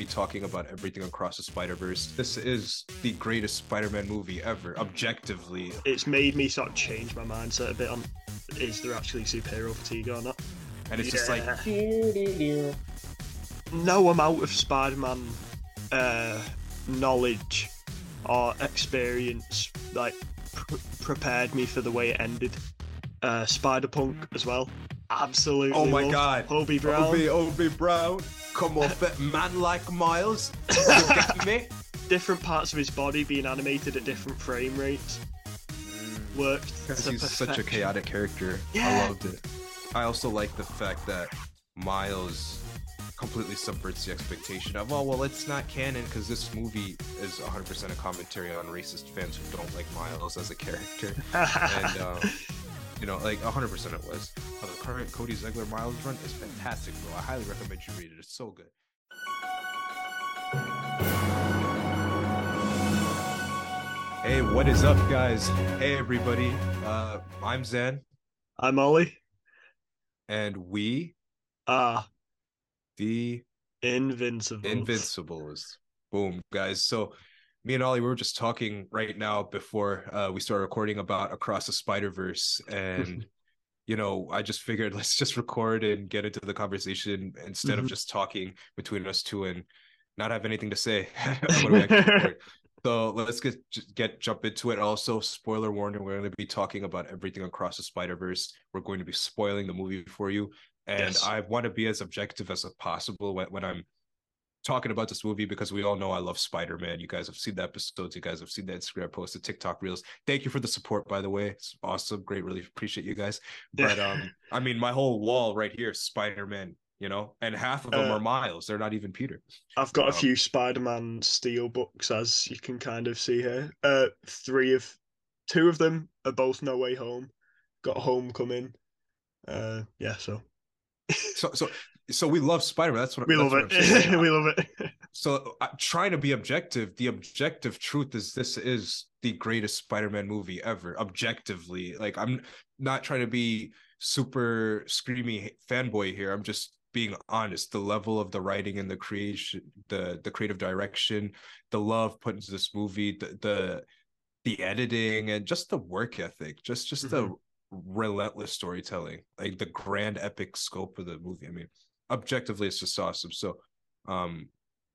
be talking about everything across the Spider Verse. This is the greatest Spider-Man movie ever, objectively. It's made me sort of change my mindset a bit on is there actually superhero fatigue or not? And it's just like Yeah. no amount of Spider-Man uh, knowledge or experience like pr- prepared me for the way it ended. Uh, Spider-Punk as well. Absolutely. Oh my loved God. Hobie Brown. Obi Obi Brown, come off it, man like Miles. Get me? Different parts of his body being animated at different frame rates. Worked. Because to he's such a chaotic character. Yeah. I loved it. I also like the fact that Miles completely subverts the expectation of, oh, well, it's not canon because this movie is 100% a commentary on racist fans who don't like Miles as a character. and, um, you know, like 100% it was. Uh, the current Cody Ziglar Miles run is fantastic, bro. I highly recommend you read it. It's so good. Hey, what is up, guys? Hey, everybody. Uh, I'm Zan, I'm Oli. and we, Ah, the Invincible. Invincibles. Boom, guys. So, me and Oli, we were just talking right now before uh, we started recording about Across the Spider Verse, and you know, I just figured let's just record and get into the conversation instead of Mhm. just talking between us two and not have anything to say. So let's get just get jump into it. Also, spoiler warning: we're going to be talking about everything across the Spider Verse. We're going to be spoiling the movie for you, and Yes. I want to be as objective as possible when, when I'm talking about this movie because we all know I love Spider Man. You guys have seen the episodes. You guys have seen the Instagram posts, the TikTok reels. Thank you for the support, by the way. It's awesome, great. Really appreciate you guys. But um, I mean, my whole wall right here, Spider Man. You know, and half of them Uh, are Miles. They're not even Peter. I've got a Um, few Spider-Man steel books, as you can kind of see here. Uh, three of, two of them are both No Way Home. Got Homecoming. Uh, yeah, so So, so, so we love Spider Man. That's what we that's love what it. we love it. so uh, trying to be objective the objective truth is this is the greatest spider-man movie ever objectively like i'm not trying to be super screamy fanboy here i'm just being honest the level of the writing and the creation the the creative direction the love put into this movie the the, the editing and just the work ethic just just the relentless storytelling like the grand epic scope of the movie i mean objectively it's just awesome so um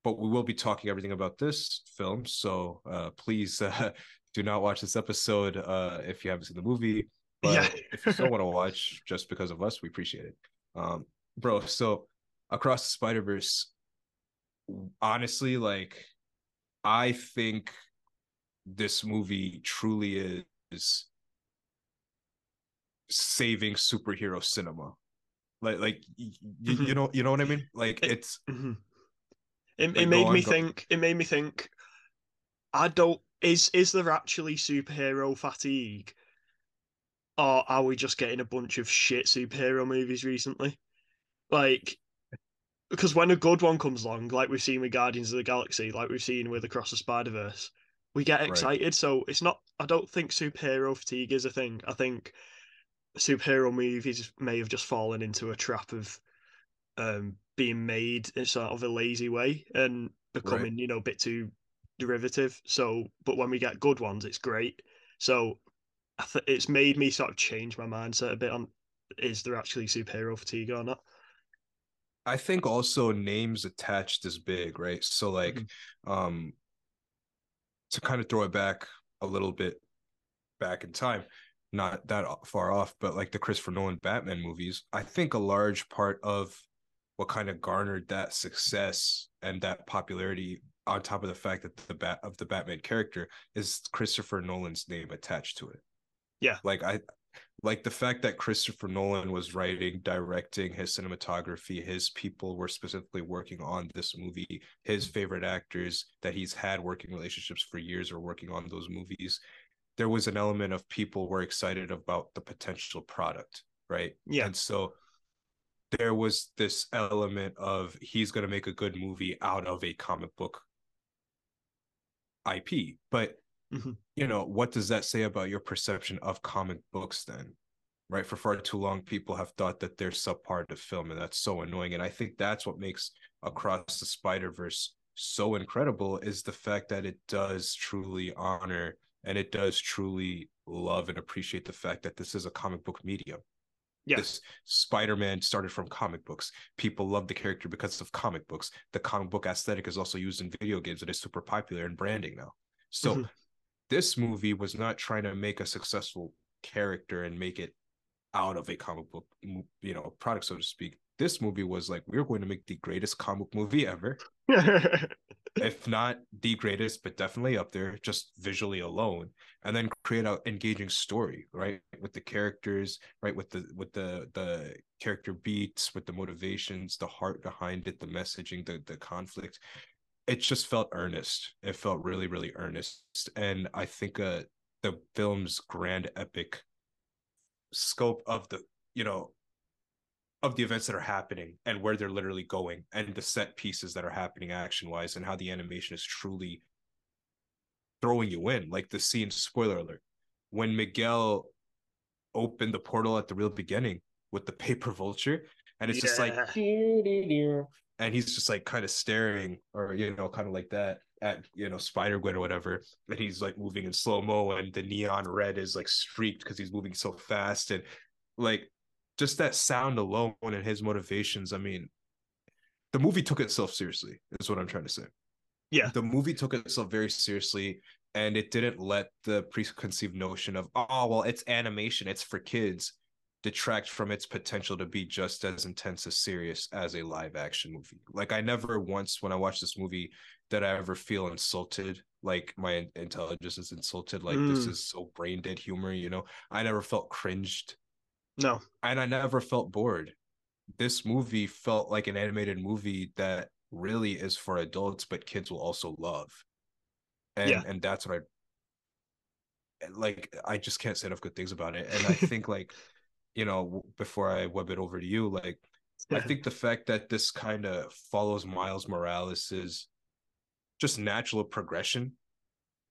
but we will be talking everything about this film. So uh, please uh, do not watch this episode uh, if you haven't seen the movie. But Yeah. if you still want to watch just because of us, we appreciate it. Um, bro, so across the Spider Verse, honestly, like I think this movie truly is saving superhero cinema. Like, like y- you Mhm. know, you know what I mean? Like It- it's Mhm. It, Like, it made me think. It made me think. I don't. Is is there actually superhero fatigue, or are we just getting a bunch of shit superhero movies recently? Like, because when a good one comes along, like we've seen with Guardians of the Galaxy, like we've seen with Across the Spider Verse, we get Right. excited. So it's not. I don't think superhero fatigue is a thing. I think superhero movies may have just fallen into a trap of um being made in sort of a lazy way and becoming you know a bit too derivative so but when we get good ones it's great so I th- it's made me sort of change my mindset a bit on is there actually superhero fatigue or not I think also names attached is big, right? So like Mm-hmm. um to kind of throw it back a little bit back in time, not that far off, but like the Christopher Nolan Batman movies, I think a large part of what kind of garnered that success and that popularity on top of the fact that the bat of the Batman character is Christopher Nolan's name attached to it. Yeah. Like I like the fact that Christopher Nolan was writing, directing his cinematography, his people were specifically working on this movie, his favorite actors that he's had working relationships for years are working on those movies. There was an element of people were excited about the potential product, right? Yeah. And so there was this element of he's going to make a good movie out of a comic book IP. But Mhm. you know, what does that say about your perception of comic books then? Right. For far too long, people have thought that they're subpart of film, and that's so annoying. And I think that's what makes across the Spider Verse so incredible is the fact that it does truly honor and it does truly love and appreciate the fact that this is a comic book medium. Yeah. This Spider-Man started from comic books. People love the character because of comic books. The comic book aesthetic is also used in video games and is super popular in branding now. So mm-hmm. this movie was not trying to make a successful character and make it out of a comic book, you know, product, so to speak. This movie was like, we're going to make the greatest comic movie ever. if not the greatest, but definitely up there, just visually alone, and then create an engaging story, right? With the characters, right? With the with the the character beats, with the motivations, the heart behind it, the messaging, the the conflict. It just felt earnest. It felt really, really earnest. And I think uh the film's grand epic scope of the, you know, of the events that are happening and where they're literally going and the set pieces that are happening action wise and how the animation is truly throwing you in like the scene spoiler alert when miguel opened the portal at the real beginning with the paper vulture and it's yeah. just like and he's just like kind of staring or you know kind of like that at you know spider gwen or whatever and he's like moving in slow mo and the neon red is like streaked because he's moving so fast and like just that sound alone and his motivations. I mean, the movie took itself seriously, is what I'm trying to say. Yeah. The movie took itself very seriously and it didn't let the preconceived notion of, oh, well, it's animation, it's for kids, detract from its potential to be just as intense as serious as a live action movie. Like, I never once, when I watched this movie, did I ever feel insulted, like my intelligence is insulted, like mm. this is so brain dead humor, you know? I never felt cringed no. And I never felt bored. This movie felt like an animated movie that really is for adults, but kids will also love. And yeah. and that's what I like I just can't say enough good things about it. And I think like, you know, before I web it over to you, like I think the fact that this kind of follows Miles Morales' just natural progression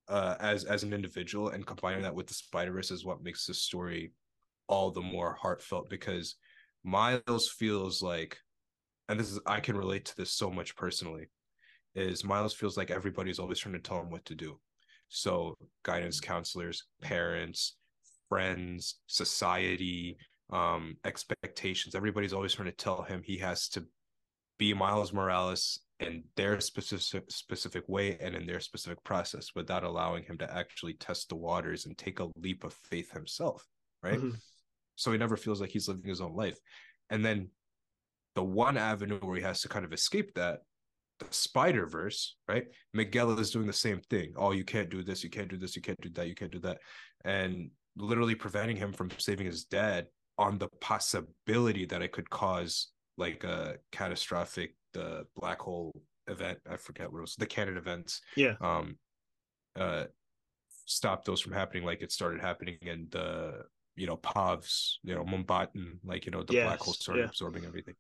uh, as as an individual and combining that with the Spider Verse is what makes this story all the more heartfelt because Miles feels like, and this is I can relate to this so much personally, is Miles feels like everybody's always trying to tell him what to do. So guidance counselors, parents, friends, society, um, expectations, everybody's always trying to tell him he has to be Miles Morales in their specific specific way and in their specific process without allowing him to actually test the waters and take a leap of faith himself right mm-hmm so he never feels like he's living his own life. And then the one avenue where he has to kind of escape that the spider verse right? Miguel is doing the same thing. Oh you can't do this you can't do this you can't do that you can't do that. And literally preventing him from saving his dad on the possibility that it could cause like a catastrophic the black hole event. I forget what it was the canon events yeah. um uh stop those from happening like it started happening in the you know, Pavs, you know, Mumbattan, like, you know, the yes, black hole started yeah. absorbing everything.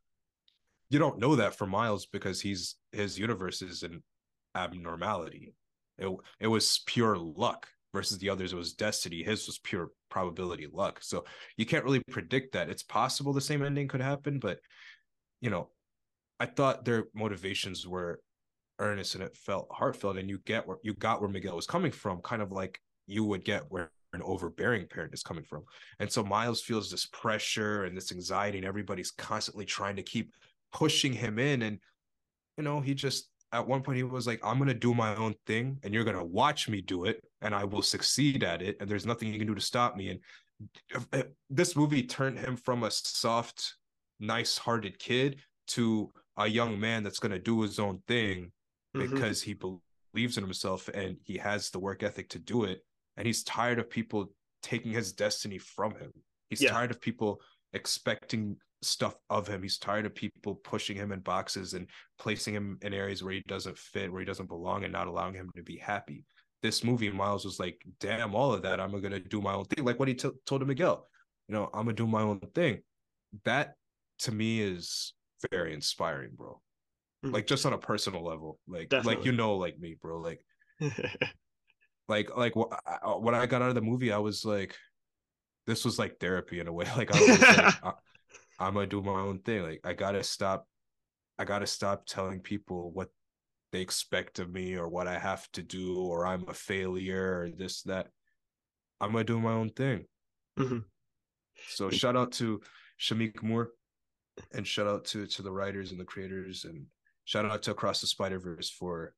You don't know that for Miles because he's his universe is an abnormality. It it was pure luck versus the others it was destiny. His was pure probability luck. So you can't really predict that. It's possible the same ending could happen, but you know, I thought their motivations were earnest and it felt heartfelt and you get where you got where Miguel was coming from, kind of like you would get where an overbearing parent is coming from. And so Miles feels this pressure and this anxiety, and everybody's constantly trying to keep pushing him in. And, you know, he just, at one point, he was like, I'm going to do my own thing, and you're going to watch me do it, and I will succeed at it. And there's nothing you can do to stop me. And this movie turned him from a soft, nice hearted kid to a young man that's going to do his own thing mm-hmm. because he believes in himself and he has the work ethic to do it and he's tired of people taking his destiny from him. He's yeah. tired of people expecting stuff of him. He's tired of people pushing him in boxes and placing him in areas where he doesn't fit, where he doesn't belong, and not allowing him to be happy. This movie, Miles was like, "Damn, all of that. I'm gonna do my own thing." Like what he t- told to Miguel, you know, I'm gonna do my own thing. That to me is very inspiring, bro. Mm-hmm. Like just on a personal level, like Definitely. like you know, like me, bro. Like like like when I got out of the movie, I was like, this was like therapy in a way. Like I was like, I, I'm gonna do my own thing. Like I gotta stop I gotta stop telling people what they expect of me or what I have to do or I'm a failure or this that. I'm gonna do my own thing. Mhm. So shout out to Shameik Moore and shout out to to the writers and the creators and shout out to Across the Spider Verse for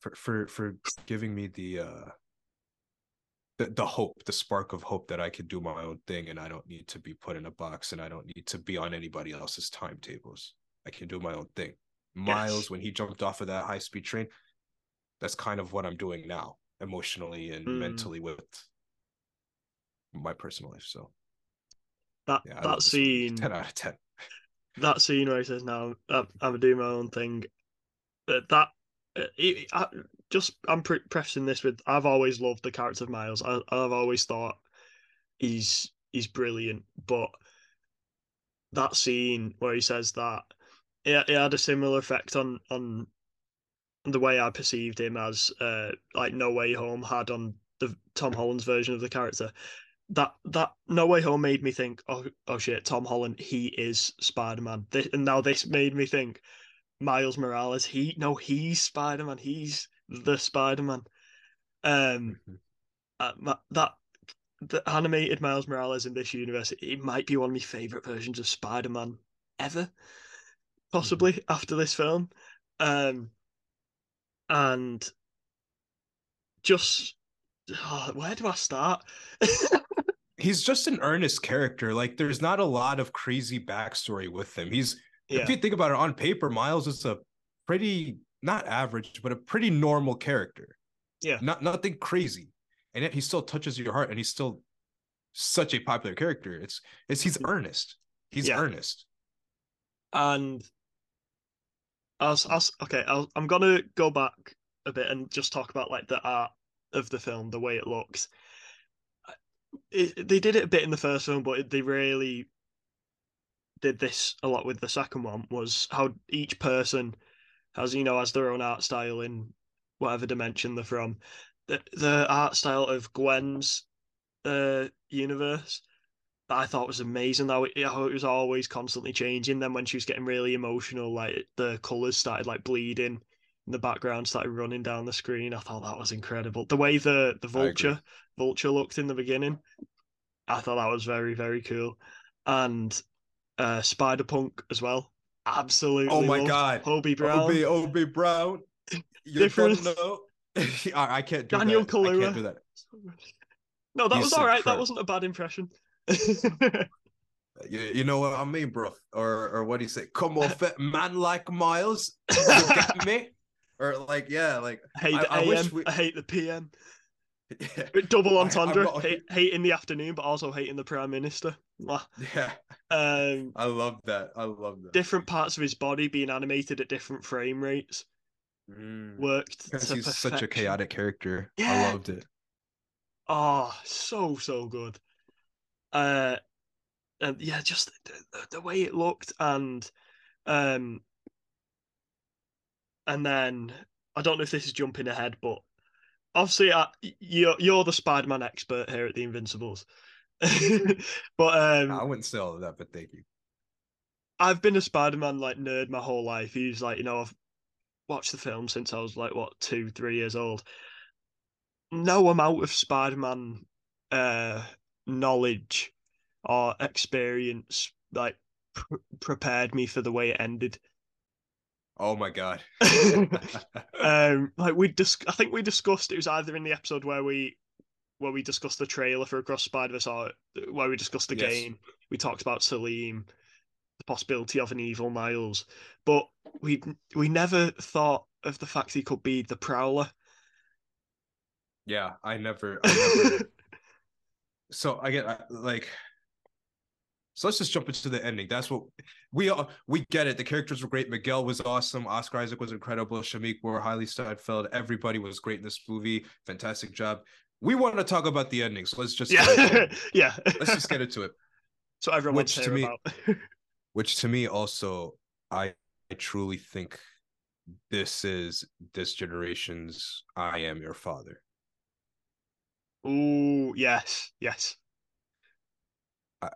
for for for giving me the uh the, the hope, the spark of hope that I can do my own thing and I don't need to be put in a box and I don't need to be on anybody else's timetables. I can do my own thing. Miles, Yes. when he jumped off of that high speed train, that's kind of what I'm doing now, emotionally and Mm. mentally with my personal life. So That yeah, that scene, 10 out of 10. that scene where he says, "Now I'm, gonna do my own thing." Uh, that it, I, just I'm pre- prefacing this with I've always loved the character of Miles. I, I've always thought he's he's brilliant, but that scene where he says that it, it had a similar effect on on the way I perceived him as uh like No Way Home had on the Tom Holland's version of the character. That that No Way Home made me think, oh oh shit, Tom Holland, he is Spider Man. And now this made me think, Miles Morales, he no, he's Spider Man. He's the Spider Man. Um, Mhm. uh, that the animated Miles Morales in this universe, it might be one of my favorite versions of Spider Man ever, possibly after this film. Um, and just oh, where do I start? He's just an earnest character. Like there's not a lot of crazy backstory with him. He's yeah, if you think about it on paper, Miles is a pretty not average, but a pretty normal character. Yeah. Not nothing crazy. And yet he still touches your heart and he's still such a popular character. It's it's he's earnest. He's Yeah. earnest. and I was, I was okay. I'll, I'm gonna go back a bit and just talk about like the art of the film, the way it looks. It, they did it a bit in the first film, but they really did this a lot with the second one. Was how each person has you know has their own art style in whatever dimension they're from. The the art style of Gwen's uh universe that I thought was amazing. Though it, how it was always constantly changing. Then when she was getting really emotional, like the colors started like bleeding, and the background started running down the screen. I thought that was incredible. The way the the vulture vulture looked in the beginning, I thought that was very very cool. And uh Spider Punk as well. Absolutely. Oh my loved God. Hobie Brown. Obi Obi Brown. You Different. know. I, I can't do Daniel that. I can't do that. No, that He's was all right. That wasn't a bad impression. You, you know what I mean, bro? Or or what do you say? Come on, fit man like Miles. Get me? Or like, yeah, like I hate the I- I AM. wish we- I hate the PM. Yeah, Double entendre. hate, in the afternoon, but also hating the prime minister. Yeah. Um, I love that. I love that. different parts of his body being animated at different frame rates Mm. worked Because he's such a chaotic character. I loved it. Oh, so so good. Uh, and yeah, just the, the, the way it looked, and um, and then I don't know if this is jumping ahead, but obviously, I, you're you're the Spider-Man expert here at the Invincibles. but um, I wouldn't say all of that, but thank you. I've been a Spider-Man like nerd my whole life. He's like, you know, I've watched the film since I was like what two, three years old. No amount of Spider-Man uh knowledge or experience like pr- prepared me for the way it ended. Oh my god. um, like we dis- I think we discussed it was either in the episode where we where we discussed the trailer for Across Spider-Verse or where we discussed the Yes. game. We talked about Salim, the possibility of an evil Miles, but we we never thought of the fact he could be the Prowler. yeah, I never, I never so I get like so let's just jump into the ending. That's what we all we get it. The characters were great. Miguel was awesome. Oscar Isaac was incredible. Shameik Moore Hailee Steinfeld. Everybody was great in this movie. Fantastic job. We want to talk about the ending, so let's just yeah, yeah. let's just get into it. so everyone which to me-. Which to me also, I, I truly think this is this generation's "I am your father." Ooh, yes, yes.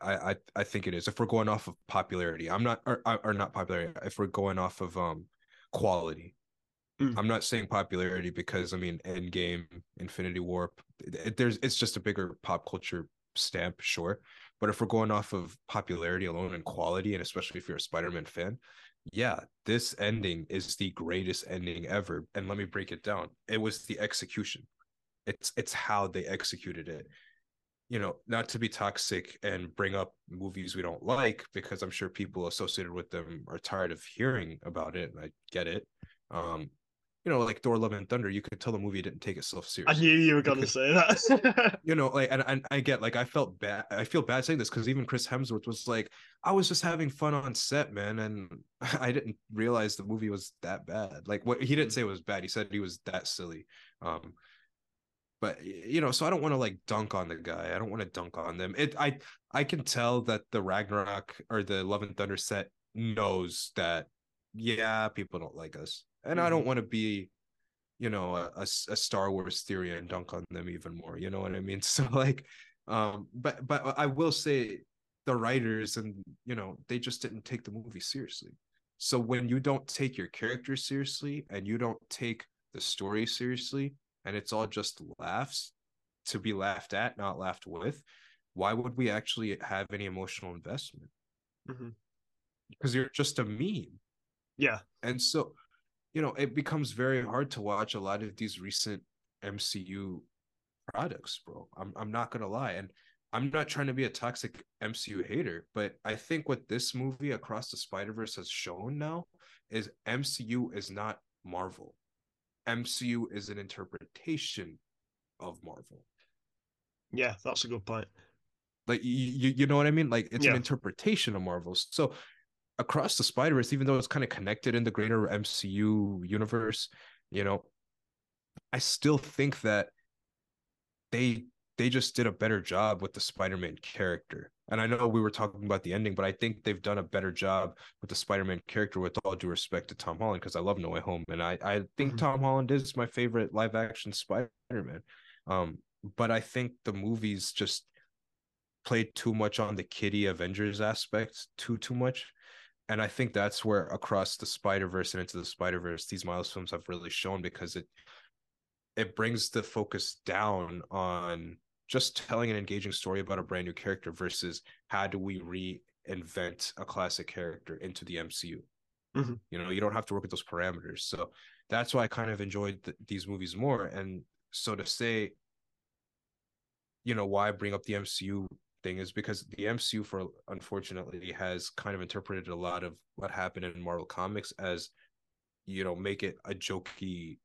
I, I I think it is. If we're going off of popularity, I'm not or, or not popularity. If we're going off of um quality, Mm. I'm not saying popularity because I mean Endgame, Infinity War. it- there's it's just a bigger pop culture stamp, sure. But if we're going off of popularity alone and quality, and especially if you're a Spider-Man fan, yeah, this ending is the greatest ending ever. And let me break it down. It was the execution. It's it's how they executed it you know, not to be toxic and bring up movies we don't like because I'm sure people associated with them are tired of hearing about it, and I get it. Um, you know, like Thor: Love and Thunder, you could tell the movie didn't take itself seriously. I knew you were gonna Because- say that. You know, like, and, and I get like I felt bad. I feel bad saying this because even Chris Hemsworth was like, I was just having fun on set, man, and I didn't realize the movie was that bad. Like, what he didn't say it was bad. He said he was that silly. Um, but you know, so I don't want to like dunk on the guy. I don't want to dunk on them. It I I can tell that the Ragnarok or the Love and Thunder set knows that yeah, people don't like us. And I don't want to be, you know, a Star Wars theory and dunk on them even more. You know what I mean? So like um but but I will say the writers and you know, they just didn't take the movie seriously. So when you don't take your characters seriously and you don't take the story seriously and it's all just laughs to be laughed at, not laughed with, why would we actually have any emotional investment? Mhm. Because you're just a meme. Yeah, And so, you know, it becomes very hard to watch a lot of these recent MCU products, bro. I'm I'm not gonna lie. And I'm not trying to be a toxic MCU hater, but I think what this movie Across the Spider-Verse has shown now is MCU is not Marvel. MCU is an interpretation of Marvel. yeah, that's a good point. Like you, you, know what I mean? Like it's Yeah. an interpretation of Marvel. So across the Spider-Verse, even though it's kind of connected in the greater MCU universe, you know, I still think that they they just did a better job with the Spider-Man character. And I know we were talking about the ending, but I think they've done a better job with the Spider-Man character with all due respect to Tom Holland, because I love No Way Home. And I, I think Mhm. Tom Holland is my favorite live action Spider-Man. Um, but I think the movies just played too much on the kitty Avengers aspect, too too much. And I think that's where across the Spider-Verse and into the Spider-Verse, these Miles films have really shown because it it brings the focus down on just telling an engaging story about a brand new character versus how do we reinvent a classic character into the MCU. Mhm. You know, you don't have to work with those parameters. So that's why I kind of enjoyed th- these movies more. And so to say, you know, why I bring up the MCU thing is because the MCU, for unfortunately, has kind of interpreted a lot of what happened in Marvel Comics as, you know, make it a jokey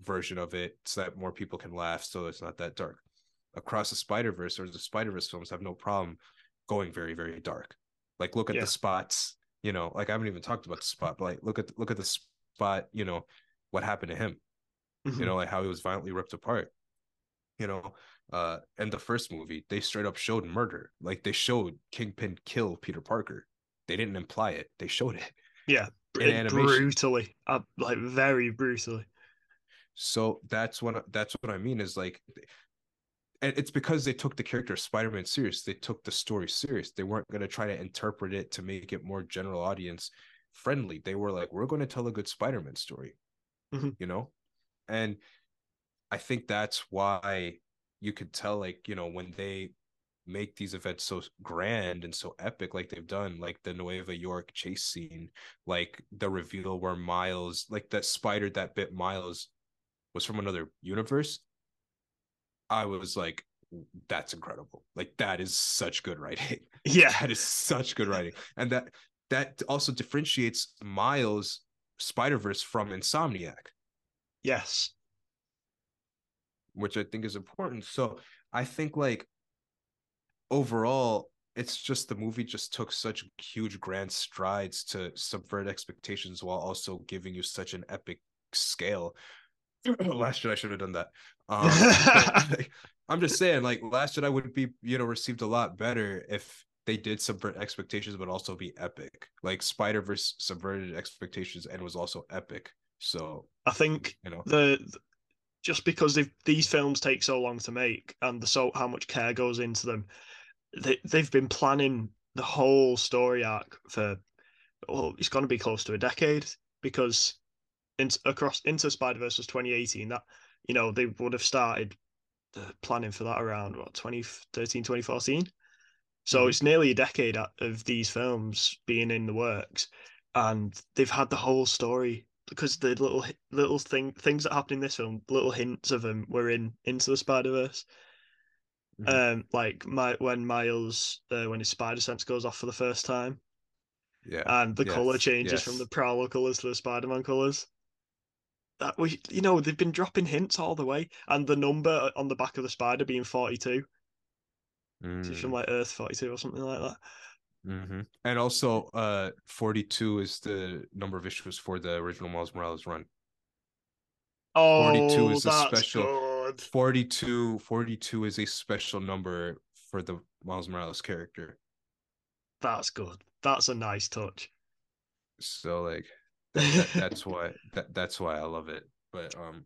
version of it so that more people can laugh so it's not that dark across the spider-verse or the spider-verse films have no problem going very very dark like look at Yeah. the spots you know like i haven't even talked about the spot but like look at look at the spot you know what happened to him you Mhm. know like how he was violently ripped apart you know uh in the first movie they straight up showed murder like they showed kingpin kill peter parker they didn't imply it they showed it yeah, in it- animation. brutally, uh, like very brutally. So that's what that's what I mean is like and it's because they took the character of Spider-Man serious. They took the story serious. They weren't going to try to interpret it to make it more general audience friendly. They were like, we're going to tell a good Spider-Man story. Mhm. You know? And I think that's why you could tell like, you know, when they make these events so grand and so epic like they've done like the Nueva York chase scene like the reveal where Miles like that spider that bit Miles was from another universe I was like that's incredible. Like that is such good writing. Yeah, that is such good writing. And that that also differentiates Miles Spider-Verse from Insomniac. Yes, which I think is important. So I think like overall, it's just the movie just took such huge grand strides to subvert expectations while also giving you such an epic scale. Last Jedi should have done that. Um, like, I'm just saying, like Last Jedi would be, you know, received a lot better if they did subvert expectations, but also be epic. Like Spider Verse subverted expectations and was also epic. So I think you know, the, just because these films take so long to make and the so how much care goes into them, they they've been planning the whole story arc for well, it's going to be close to a decade because into across into Spider Verse was 2018. That you know they would have started the planning for that around what 2013, 2014. So mm-hmm. it's nearly a decade of these films being in the works, and they've had the whole story because the little little thing things that happen in this film, little hints of them were in into the Spider Verse. Mm-hmm. Um, like my when Miles uh, when his spider sense goes off for the first time, yeah, and the yes. color changes yes. from the Prowler colors to the Spider Man colors. That we, you know, they've been dropping hints all the way, and the number on the back of the spider being forty two, mm. from like Earth forty two or something like that. Mm-hmm. And also, uh, 42 is the number of issues for the original Miles Morales run. Oh, 42 is a special. Good. 42, 42 is a special number for the Miles Morales character. That's good. That's a nice touch. So like that, that, that's why that, that's why I love it. But um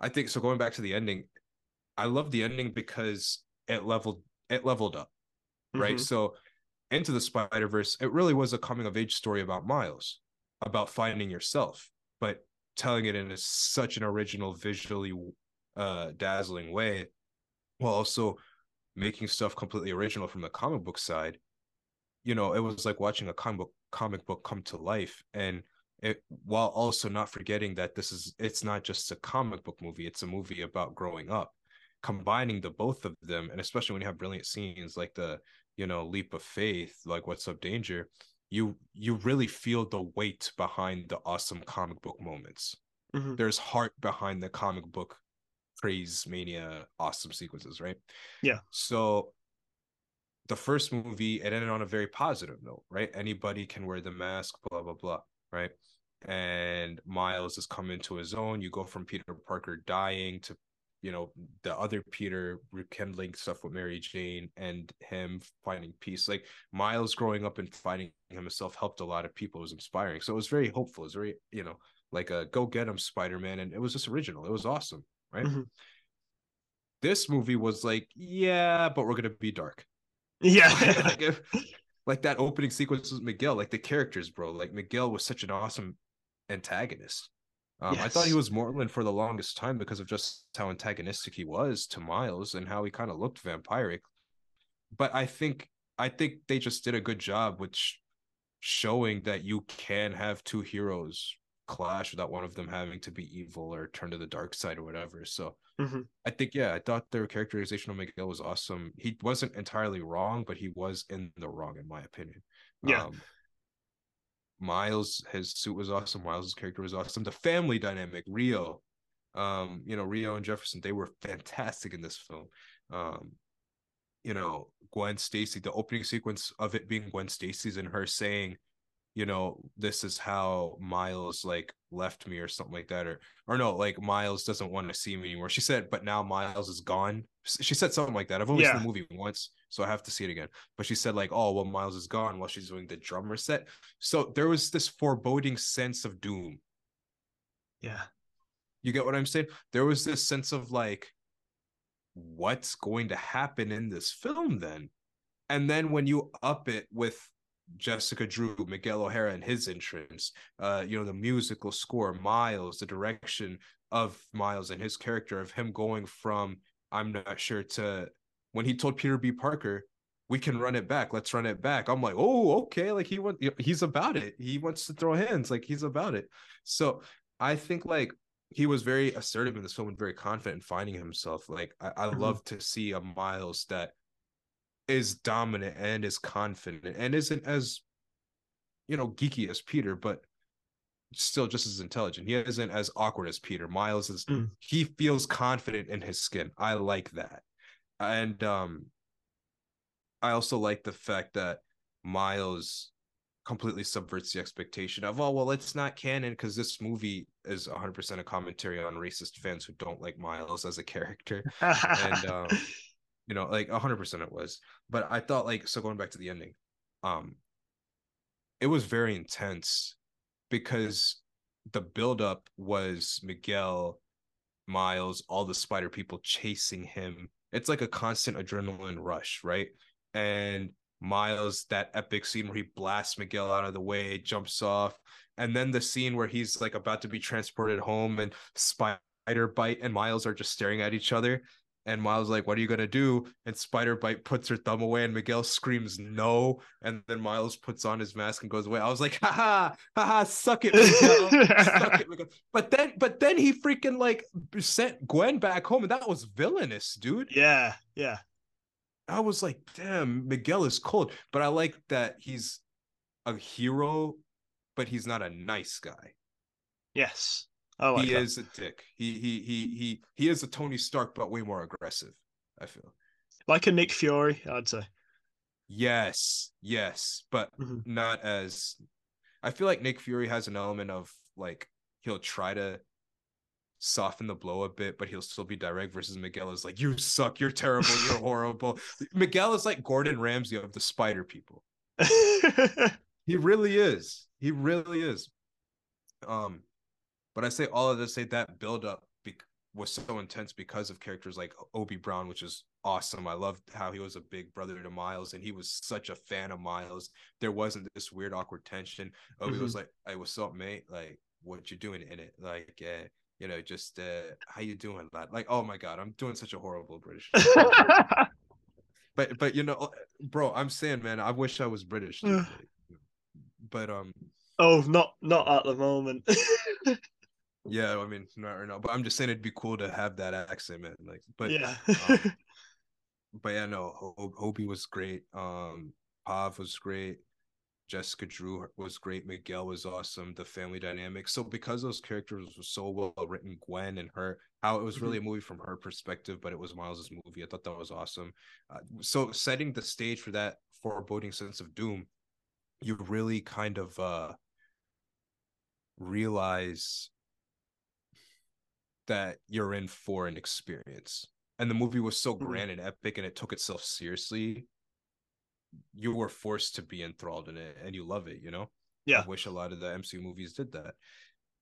I think so going back to the ending, I love the ending because it leveled it leveled up. Right. Mm-hmm. So into the Spider Verse, it really was a coming of age story about Miles, about finding yourself, but telling it in a, such an original, visually uh, dazzling way, while also making stuff completely original from the comic book side. You know, it was like watching a comic book comic book come to life, and it while also not forgetting that this is it's not just a comic book movie; it's a movie about growing up. Combining the both of them, and especially when you have brilliant scenes like the you know leap of faith like what's up danger you you really feel the weight behind the awesome comic book moments mm-hmm. there's heart behind the comic book praise mania awesome sequences right yeah so the first movie it ended on a very positive note right anybody can wear the mask blah blah blah right and miles has come into his own. You go from peter parker dying to you know the other peter rekindling stuff with mary jane and him finding peace. Like miles growing up and finding himself helped a lot of people. It was inspiring. So it was very hopeful. It was very you know like a go get him spider-man and it was just original. It was awesome right? Mm-hmm. this movie was like yeah but we're gonna be dark. Yeah. Like, if, like that opening sequence with miguel like the characters bro like miguel was such an awesome antagonist um, yes. I thought he was Morlun for the longest time because of just how antagonistic he was to Miles and how he kind of looked vampiric. But I think I think they just did a good job with sh- showing that you can have two heroes clash without one of them having to be evil or turn to the dark side or whatever. So mm-hmm. I think yeah, I thought their characterization of Miguel was awesome. He wasn't entirely wrong, but he was in the wrong in my opinion. Yeah. Um, Miles, his suit was awesome. Miles's character was awesome. The family dynamic, Rio, um, you know, Rio and Jefferson, they were fantastic in this film. Um, you know, Gwen Stacy, the opening sequence of it being Gwen Stacy's and her saying, you know, this is how Miles like left me or something like that, or or no, like Miles doesn't want to see me anymore. She said, but now Miles is gone. She said something like that. I've only yeah. seen the movie once, so I have to see it again. But she said like, oh well, Miles is gone while she's doing the drummer set. So there was this foreboding sense of doom. Yeah, you get what I'm saying? There was this sense of like, what's going to happen in this film then? And then when you up it with Jessica Drew, Miguel O'Hara, and his entrance. Uh, you know, the musical score, Miles, the direction of Miles and his character of him going from I'm not sure to when he told Peter B. Parker, we can run it back. Let's run it back. I'm like, oh, okay. Like he went, he's about it. He wants to throw hands. Like he's about it. So I think like he was very assertive in this film and very confident in finding himself. Like I, I mm-hmm. love to see a Miles that is dominant and is confident and isn't as you know geeky as Peter, but still just as intelligent. He isn't as awkward as Peter. Miles is mm. he feels confident in his skin. I like that. And um I also like the fact that Miles completely subverts the expectation of oh well it's not canon because this movie is 100% a commentary on racist fans who don't like Miles as a character and um you know like 100% it was. But i thought like so going back to the ending um it was very intense because the buildup was miguel miles all the spider people chasing him. It's like a constant adrenaline rush right? And Miles that epic scene where he blasts Miguel out of the way, jumps off, and then the scene where he's like about to be transported home and Spider Byte and Miles are just staring at each other. And Miles like, "What are you gonna do?" And Spider Byte puts her thumb away, and Miguel screams no. And then Miles puts on his mask and goes away. I was like, "Ha ha, ha ha, suck it, Miguel, suck it, Miguel." But then, but then he freaking like sent Gwen back home, and that was villainous, dude. Yeah, yeah. I was like, "Damn, Miguel is cold." But I like that he's a hero, but he's not a nice guy. Yes. Like he that. is a dick. He he he he he is a Tony Stark, but way more aggressive. I feel like a Nick Fury, I'd say. Yes, yes, but Mhm. not as. I feel like Nick Fury has an element of like he'll try to soften the blow a bit, but he'll still be direct. Versus Miguel is like, "You suck. You're terrible. You're horrible." Miguel is like Gordon Ramsay of the Spider People. He really is. He really is. Um, but I say all of this, say that build up be- was so intense because of characters like Obi Brown, which is awesome. I loved how he was a big brother to Miles, and he was such a fan of Miles. There wasn't this weird awkward tension. Obi was like, "Hey, what's up, mate? Like, what you doing in it? Like, uh, you know, just uh, how you doing, lad? Like, oh my god, I'm doing such a horrible British." but but you know, bro, I'm saying, man, I wish I was British. but um, oh, not not at the moment. yeah, I mean, not right now. But I'm just saying it'd be cool to have that accent, man. Like, but yeah. um, but yeah, no, Ho- Hobie was great. Um, Pav was great. Jessica Drew was great. Miguel was awesome. The family dynamic. So because those characters were so well written, Gwen and her, how it was really a movie from her perspective, but it was Miles's movie. I thought that was awesome. Uh, so setting the stage for that foreboding sense of doom, you really kind of uh realize that you're in for an experience. And the movie was so Mhm. grand and epic and it took itself seriously. You were forced to be enthralled in it and you love it, you know? Yeah. I wish a lot of the MCU movies did that.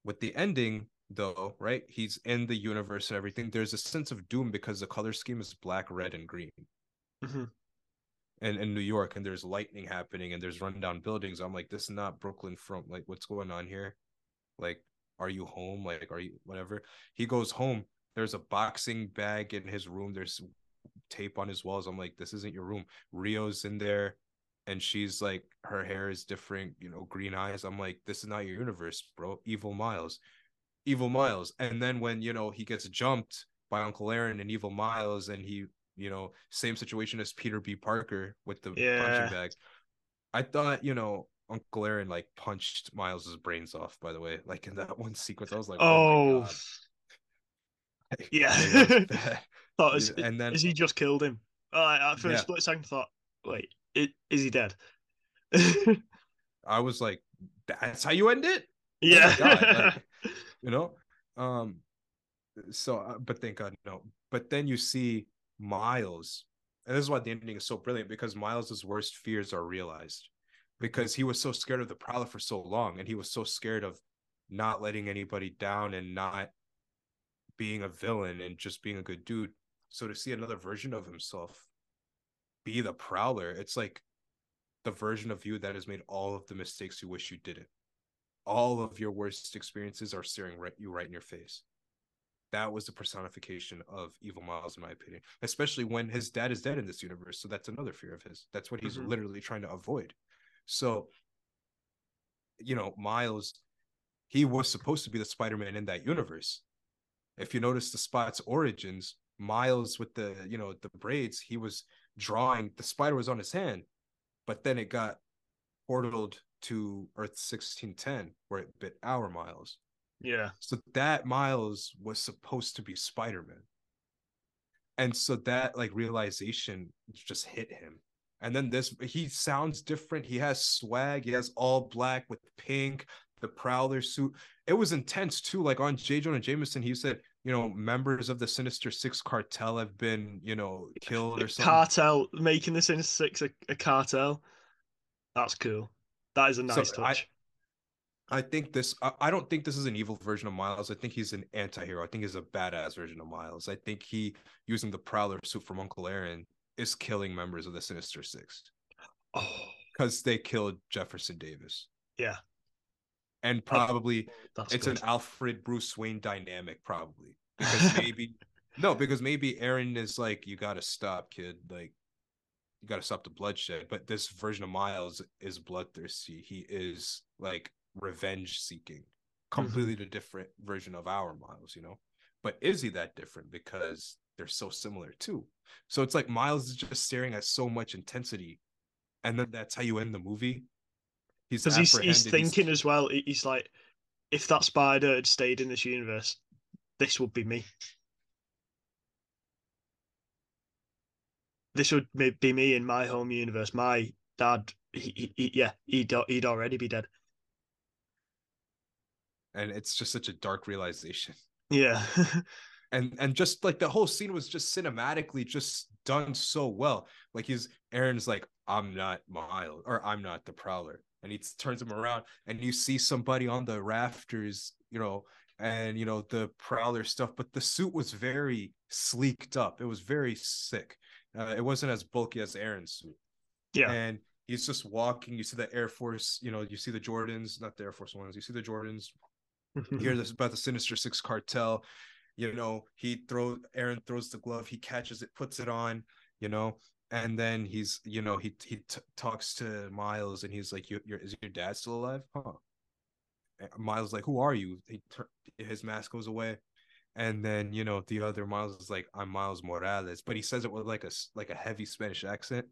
With the ending, though, right? He's in the universe and everything. There's a sense of doom because the color scheme is black, red, and green. Mhm. And in New York, and there's lightning happening and there's rundown buildings. I'm like, this is not Brooklyn from like what's going on here? Like, are you home? Like, are you whatever? He goes home. There's a boxing bag in his room. There's tape on his walls. I'm like, this isn't your room. Rio's in there, and she's like, her hair is different, you know, green eyes. I'm like, this is not your universe, bro. Evil Miles, Evil Miles. And then when you know he gets jumped by Uncle Aaron and Evil Miles, and he, you know, same situation as Peter B. Parker with the Yeah. punching bag. I thought, you know, Uncle Aaron like punched Miles's brains off. By the way, like in that one sequence, I was like, oh, Oh, my god. Like, Yeah. that was bad. thought, is, and then is he just killed him? I, I for Yeah. a split second thought, wait, i- is he dead? I was like, that's how you end it, yeah. God, like- you know? Um, so, uh, but thank God, no. But then you see Miles, and this is why the ending is so brilliant because Miles's worst fears are realized because he was so scared of the Prowler for so long, and he was so scared of not letting anybody down and not being a villain and just being a good dude. So to see another version of himself be the Prowler, it's like the version of you that has made all of the mistakes you wish you didn't. All of your worst experiences are staring right you right in your face. That was the personification of Evil Miles, in my opinion. Especially when his dad is dead in this universe, so that's another fear of his. That's what he's Mhm. literally trying to avoid. So, you know, Miles, he was supposed to be the Spider-Man in that universe. If you notice the Spot's origins, Miles with the you know the braids, he was drawing the spider was on his hand, but then it got portaled to Earth 1610 where it bit our Miles. yeah. So that Miles was supposed to be Spider-Man. And so that like realization just hit him. And then this he sounds different. He has swag. He has all black with pink, the Prowler suit. It was intense too. Like on J. Jonah Jameson, he said, you know, members of the Sinister Six cartel have been, you know, killed or something. Cartel making this in six a, a cartel. That's cool. That is a So nice I- touch. I think this. I, I don't think this is an evil version of Miles. I think he's an anti-hero. I think he's a badass version of Miles. I think he using the Prowler suit from Uncle Aaron is killing members of the Sinister Six. Oh, because they killed Jefferson Davis. Yeah. And probably that's it's good. an Alfred Bruce Wayne dynamic, probably. Because maybe no, because maybe Aaron is like, you gotta stop, kid. Like you gotta stop the bloodshed. But this version of Miles is bloodthirsty. He is like revenge seeking. Completely mm-hmm. different version of our Miles, you know. But is he that different? Because they're so similar too. So it's like Miles is just staring at so much intensity and then that's how you end the movie. He's because he's, he's thinking he's... as well. He's like, if that spider had stayed in this universe, this would be me. This would be me in my home universe. My dad, he, he, yeah, he'd he'd already be dead. And it's just such a dark realization. Yeah. and and just like the whole scene was just cinematically just done so well. Like he's Aaron's like, I'm not Miles or I'm not the Prowler. And he turns him around and you see somebody on the rafters, you know, and you know, the Prowler stuff, but the suit was very sleeked up. It was very sick. Uh, it wasn't as bulky as Aaron's suit. Yeah. And he's just walking. You see the Air Force, you know, you see the Jordans, not the Air Force ones, you see the Jordans. you hear this about the Sinister Six cartel. You know, he throws Aaron throws the glove, he catches it, puts it on, you know, and then he's you know he he t- talks to miles and he's like you, are is your dad still alive? Huh. And miles like who are you? He his mask goes away. And then you know the other miles is like i'm miles morales but he says it with like a like a heavy spanish accent.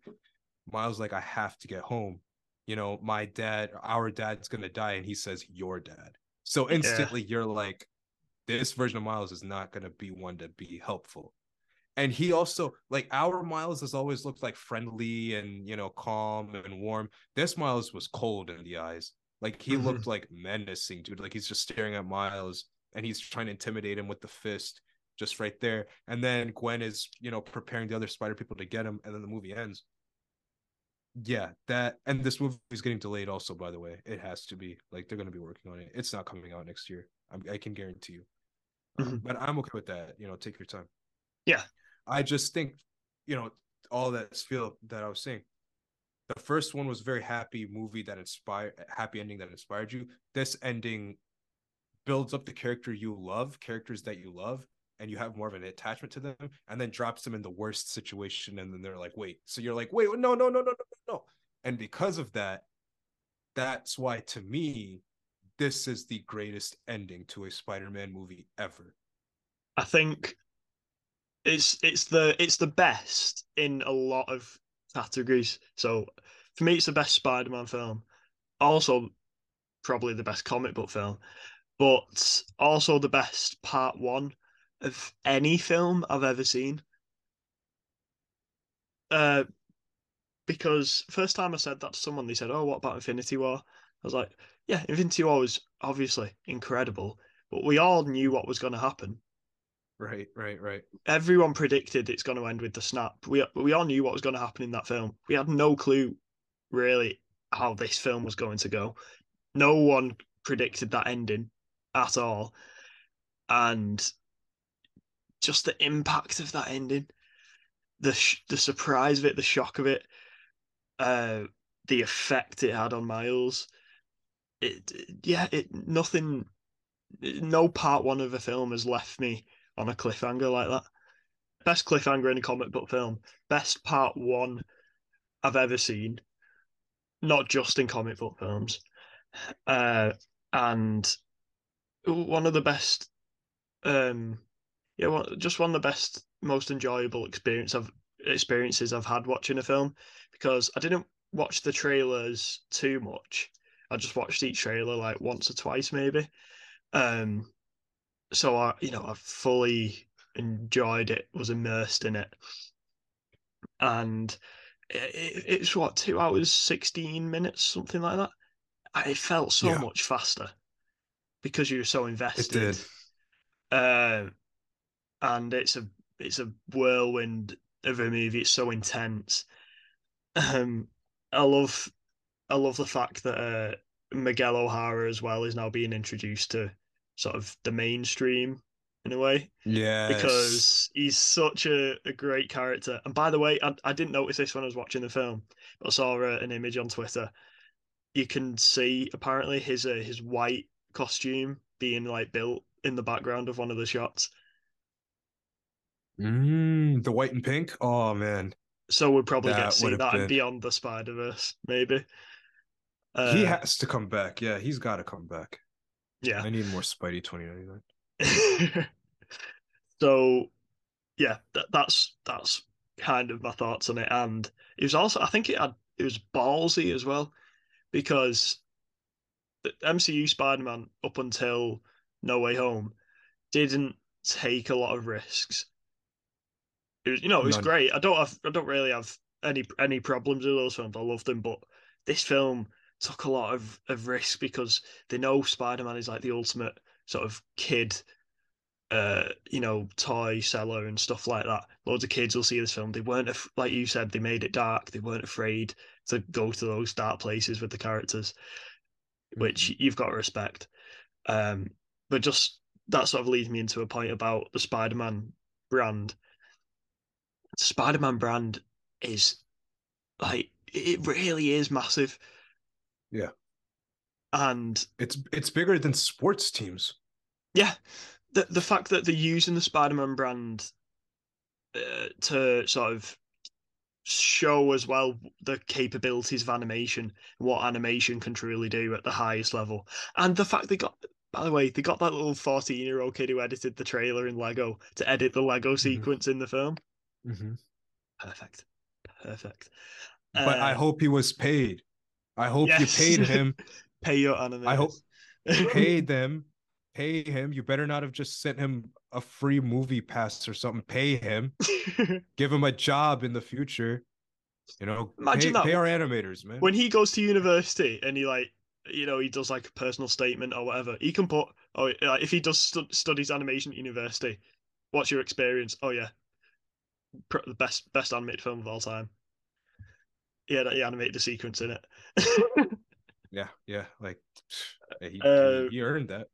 Miles like i have to get home. You know my dad our dad's gonna die and he says your dad. So instantly yeah. you're like this version of miles is not gonna be one to be helpful. And he also like our miles has always looked like friendly and you know calm and warm. This miles was cold in the eyes. Like he mm-hmm. looked like menacing dude. Like he's just staring at miles and he's trying to intimidate him with the fist just right there. And then gwen is you know preparing the other spider people to get him and then the movie ends. Yeah that and this movie is getting delayed also by the way. It has to be. Like they're going to be working on it. It's not coming out next year. I'm, i can guarantee you mm-hmm. but i'm okay with that you know take your time yeah I just think, you know, all that feel that I was saying. The first one was very happy movie that inspired happy ending that inspired you. This ending builds up the character you love, characters that you love, and you have more of an attachment to them, and then drops them in the worst situation, and then they're like, wait. So you're like, wait, no, no, no, no, no, no. And because of that, that's why to me, this is the greatest ending to a Spider-Man movie ever. I think it's it's the it's the best in a lot of categories. So for me, it's the best Spider-Man film. Also, probably the best comic book film, but also the best part one of any film I've ever seen. Uh, because first time I said that to someone, they said, "Oh, what about Infinity War?" I was like, "Yeah, Infinity War was obviously incredible, but we all knew what was going to happen. Right, right, right. Everyone predicted it's going to end with the snap. We we all knew what was going to happen in that film. We had no clue really how this film was going to go. No one predicted that ending at all. And just the impact of that ending, the sh- the surprise of it, the shock of it, uh, the effect it had on Miles. It, yeah, it nothing. No part one of a film has left me on a cliffhanger like that. Best cliffhanger in a comic book film. Best part one I've ever seen. Not just in comic book films. Uh, and one of the best um yeah, just one of the best, most enjoyable experience of experiences I've had watching a film because I didn't watch the trailers too much. I just watched each trailer like once or twice maybe. Um so I, you know, I fully enjoyed it, was immersed in it, and it, it's what two hours sixteen minutes, something like that. It felt so yeah. much faster because you were so invested. It did. Uh, and it's a it's a whirlwind of a movie. It's so intense. Um, I love I love the fact that uh, Miguel O'Hara as well is now being introduced to sort of the mainstream in a way. Yeah. Because he's such a, a great character. And by the way, I, I didn't notice this when I was watching the film, but I saw uh, an image on Twitter. You can see apparently his uh, his white costume being like built in the background of one of the shots. Mm, the white and pink. Oh man. So we'll probably that get to see that been... beyond the Spider Verse, maybe. Uh, he has to come back. Yeah, he's got to come back. Yeah, I need more Spidey twenty ninety nine. so, yeah, that, that's that's kind of my thoughts on it, and it was also I think it had it was ballsy as well because the MCU Spider Man up until No Way Home didn't take a lot of risks. It was, you know, it was None. great. I don't have, I don't really have any any problems with those films. I love them, but this film took a lot of of risk because they know Spider Man is like the ultimate sort of kid, uh, you know, toy seller and stuff like that. Loads of kids will see this film. They weren't like you said. They made it dark. They weren't afraid to go to those dark places with the characters, which mm-hmm. you've got to respect. Um, but just that sort of leads me into a point about the Spider Man brand Spider-Man brand is like it really is massive. Yeah. And it's it's bigger than sports teams. Yeah. The the fact that they're using the Spider-Man brand uh, to sort of show as well the capabilities of animation, what animation can truly do at the highest level. And the fact they got by the way, they got that little 14 year old kid who edited the trailer in Lego to edit the Lego mm-hmm. sequence in the film. Mm-hmm. Perfect. Perfect. But uh, I hope he was paid. I hope yes. you paid him. Pay your animators. I hope pay them. Pay him. You better not have just sent him a free movie pass or something. Pay him. Give him a job in the future. You know, imagine pay, that. Pay our animators, man. When he goes to university and he like, you know, he does like a personal statement or whatever. He can put, oh, if he does stu- studies animation at university, what's your experience? Oh yeah, the best best animated film of all time. Yeah, he animated the sequence in it. yeah, yeah, like he, uh, he, earned that.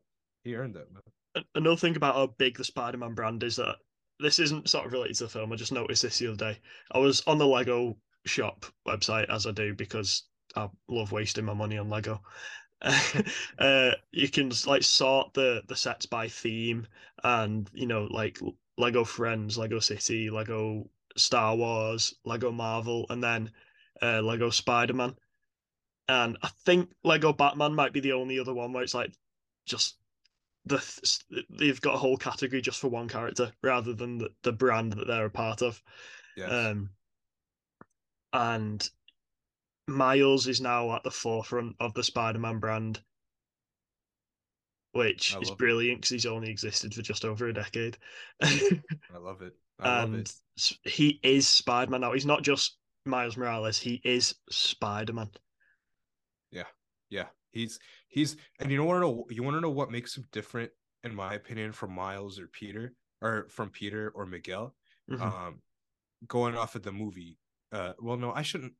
He earned that. Man. Another thing about how big the Spider-Man brand is that this isn't sort of related to the film. I just noticed this the other day. I was on the Lego shop website as I do because I love wasting my money on Lego. uh, you can like sort the the sets by theme and you know like Lego Friends, Lego City, Lego Star Wars, Lego Marvel, and then uh, Lego Spider Man. And I think Lego Batman might be the only other one where it's like just the they've got a whole category just for one character rather than the, the brand that they're a part of. Yes. Um, and Miles is now at the forefront of the Spider-Man brand which is brilliant because he's only existed for just over a decade. I love it. I and love it. he is Spider Man now. He's not just Miles Morales. He is Spider Man. Yeah, yeah. He's he's and you don't want to know you want to know what makes him different, in my opinion, from Miles or Peter or from Peter or Miguel. Mm-hmm. Um, going off of the movie. Uh, well, no, I shouldn't.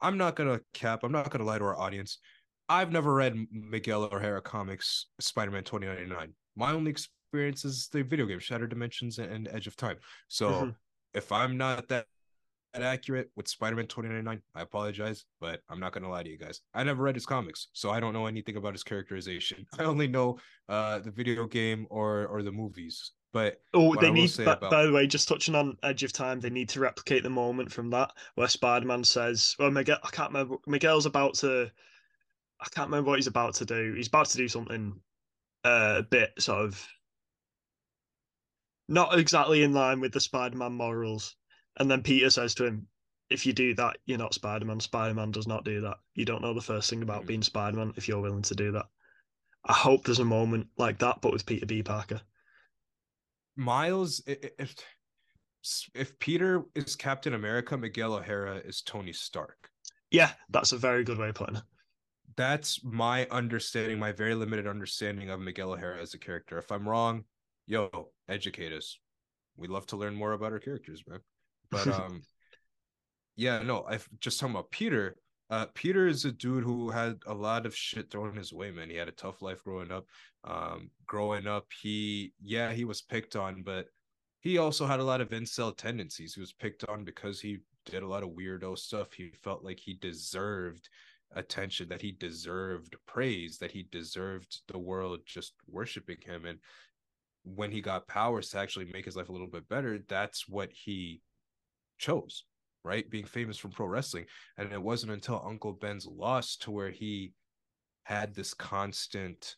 I'm not gonna cap. I'm not gonna lie to our audience. I've never read Miguel O'Hara comics Spider-Man 2099. My only experience is the video game Shattered Dimensions and Edge of Time. So mm-hmm. if I'm not that, that accurate with Spider-Man 2099, I apologize, but I'm not gonna lie to you guys. I never read his comics, so I don't know anything about his characterization. I only know uh the video game or or the movies. But oh, they need. By, about... by, the way, just touching on Edge of Time, they need to replicate the moment from that where Spider-Man says, "Well, Miguel, I can't remember. Miguel's about to I can't remember what he's about to do. He's about to do something uh, a bit sort of not exactly in line with the Spider-Man morals. And then Peter says to him, "If you do that, you're not Spider-Man. Spider-Man does not do that. You don't know the first thing about mm. being Spider-Man if you're willing to do that." I hope there's a moment like that, but with Peter B. Parker. Miles, if if Peter is Captain America, Miguel O'Hara is Tony Stark. Yeah, that's a very good way of putting it that's my understanding, my very limited understanding of Miguel O'Hara as a character. If I'm wrong, yo, educate us. We love to learn more about our characters, man. But um, yeah, no, I just talking about Peter. Uh, Peter is a dude who had a lot of shit thrown his way, man. He had a tough life growing up. Um, growing up, he yeah, he was picked on, but he also had a lot of incel tendencies. He was picked on because he did a lot of weirdo stuff. He felt like he deserved attention, that he deserved praise, that he deserved the world just worshiping him. And when he got powers to actually make his life a little bit better, that's what he chose, right? Being famous from pro wrestling. And it wasn't until Uncle Ben's loss to where he had this constant,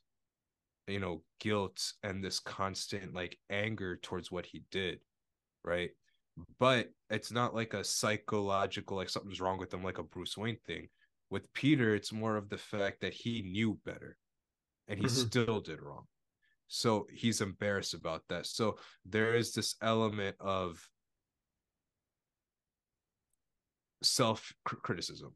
you know, guilt and this constant like anger towards what he did, right? But it's not like a psychological, like something's wrong with him, like a Bruce Wayne thing. With Peter, it's more of the fact that he knew better and he mm-hmm. still did wrong. So he's embarrassed about that. So there is this element of self criticism.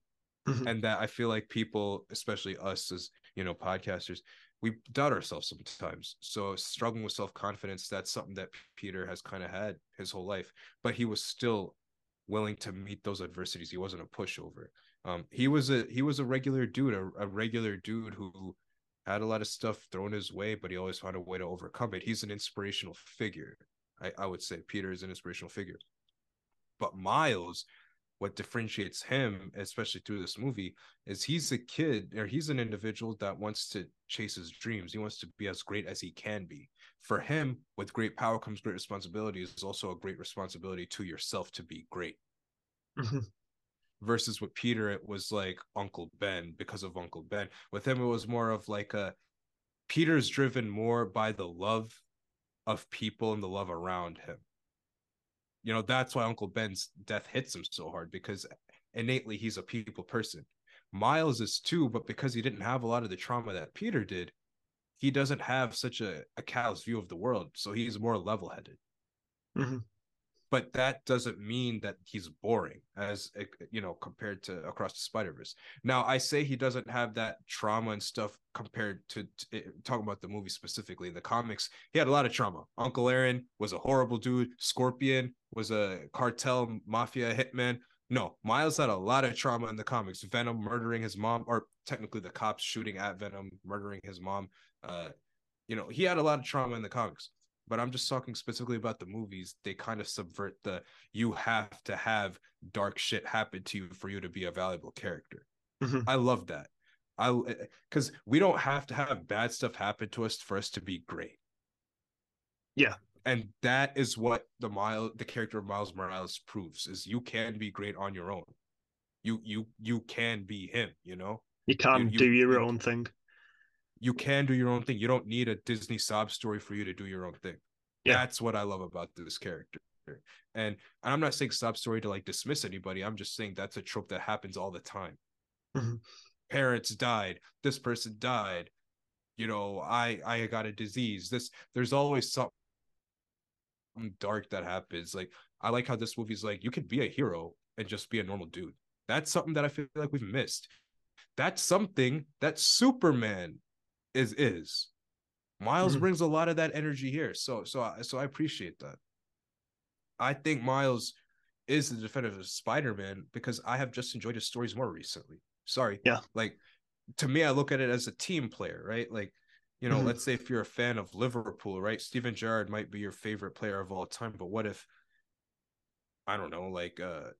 Mm-hmm. And that I feel like people, especially us as you know, podcasters, we doubt ourselves sometimes. So struggling with self confidence, that's something that Peter has kind of had his whole life, but he was still willing to meet those adversities. He wasn't a pushover. Um, he was a he was a regular dude, a, a regular dude who had a lot of stuff thrown his way, but he always found a way to overcome it. He's an inspirational figure. I, I would say Peter is an inspirational figure. But Miles, what differentiates him, especially through this movie, is he's a kid or he's an individual that wants to chase his dreams. He wants to be as great as he can be. For him, with great power comes great responsibility. Is also a great responsibility to yourself to be great. Mm-hmm versus with Peter, it was like Uncle Ben because of Uncle Ben. With him, it was more of like a Peter's driven more by the love of people and the love around him. You know, that's why Uncle Ben's death hits him so hard because innately he's a people person. Miles is too, but because he didn't have a lot of the trauma that Peter did, he doesn't have such a, a callous view of the world. So he's more level headed. Mm-hmm but that doesn't mean that he's boring as eh, you know compared to across the spider-verse. Now i say he doesn't have that trauma and stuff compared to, to eh, talking about the movie specifically in the comics he had a lot of trauma. Uncle aaron was a horrible dude scorpion was a cartel mafia hitman. No miles had a lot of trauma in the comics. Venom murdering his mom or technically the cops shooting at venom murdering his mom uh you know he had a lot of trauma in the comics but I'm just talking specifically about the movies. They kind of subvert the you have to have dark shit happen to you for you to be a valuable character. Mm-hmm. I love that. I because eh, we don't have to have bad stuff happen to us for us to be great. Yeah. And that is what the mile the character of Miles Morales proves is you can be great on your own. You you you can be him, you know? You can you, do you, your you, own thing you can do your own thing. You don't need a Disney sob story for you to do your own thing. Yeah. That's what I love about this character. And I'm not saying sob story to like dismiss anybody. I'm just saying that's a trope that happens all the time. Mm-hmm. Parents died. This person died. You know, I I got a disease. This there's always something dark that happens. Like I like how this movie's like you could be a hero and just be a normal dude. That's something that I feel like we've missed. That's something that Superman is is. Miles mm-hmm. brings a lot of that energy here. So so so I appreciate that. I think Miles is the definitive Spider-Man because I have just enjoyed his stories more recently. Sorry. Yeah. Like to me, I look at it as a team player, right? Like, you know, mm-hmm. let's say if you're a fan of Liverpool, right? Steven Gerrard might be your favorite player of all time, but what if I don't know, like uh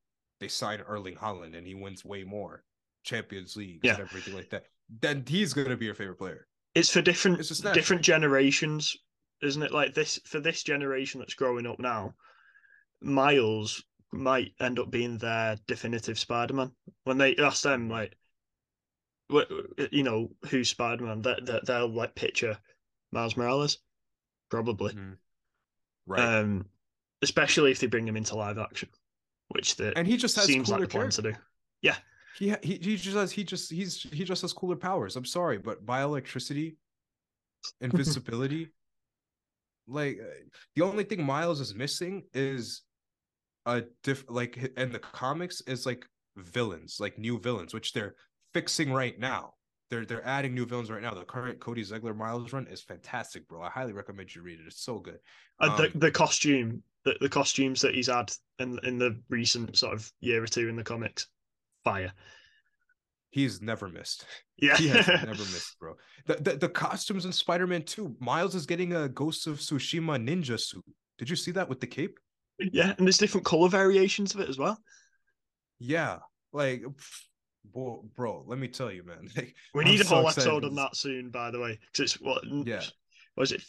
they sign Erling Haaland and he wins way more Champions League yeah. and everything like that? Then he's gonna be your favorite player. It's for different it's different generations, isn't it? Like this for this generation that's growing up now, Miles might end up being their definitive Spider-Man. When they ask them like, you know, who's Spider-Man, that that they'll like picture Miles Morales, probably. Mm-hmm. Right. Um, especially if they bring him into live action, which the and he just has seems like the plan to do. Yeah, he he he just has he just he's he just has cooler powers. I'm sorry, but bioelectricity, invisibility, like uh, the only thing Miles is missing is a diff like and the comics is like villains, like new villains, which they're fixing right now. They're they're adding new villains right now. The current Cody Ziglar Miles run is fantastic, bro. I highly recommend you read it. It's so good. Um, the the costume, the, the costumes that he's had in in the recent sort of year or two in the comics fire. he's never missed. Yeah. He has never missed, bro. The, the the costumes in Spider-Man 2, Miles is getting a Ghost of Tsushima ninja suit. Did you see that with the cape? yeah, and there's different color variations of it as well. Yeah. Like bro, bro, let me tell you, man. Like, We I'm need a so whole excited episode on that soon, by the way, because it's what Yeah. was it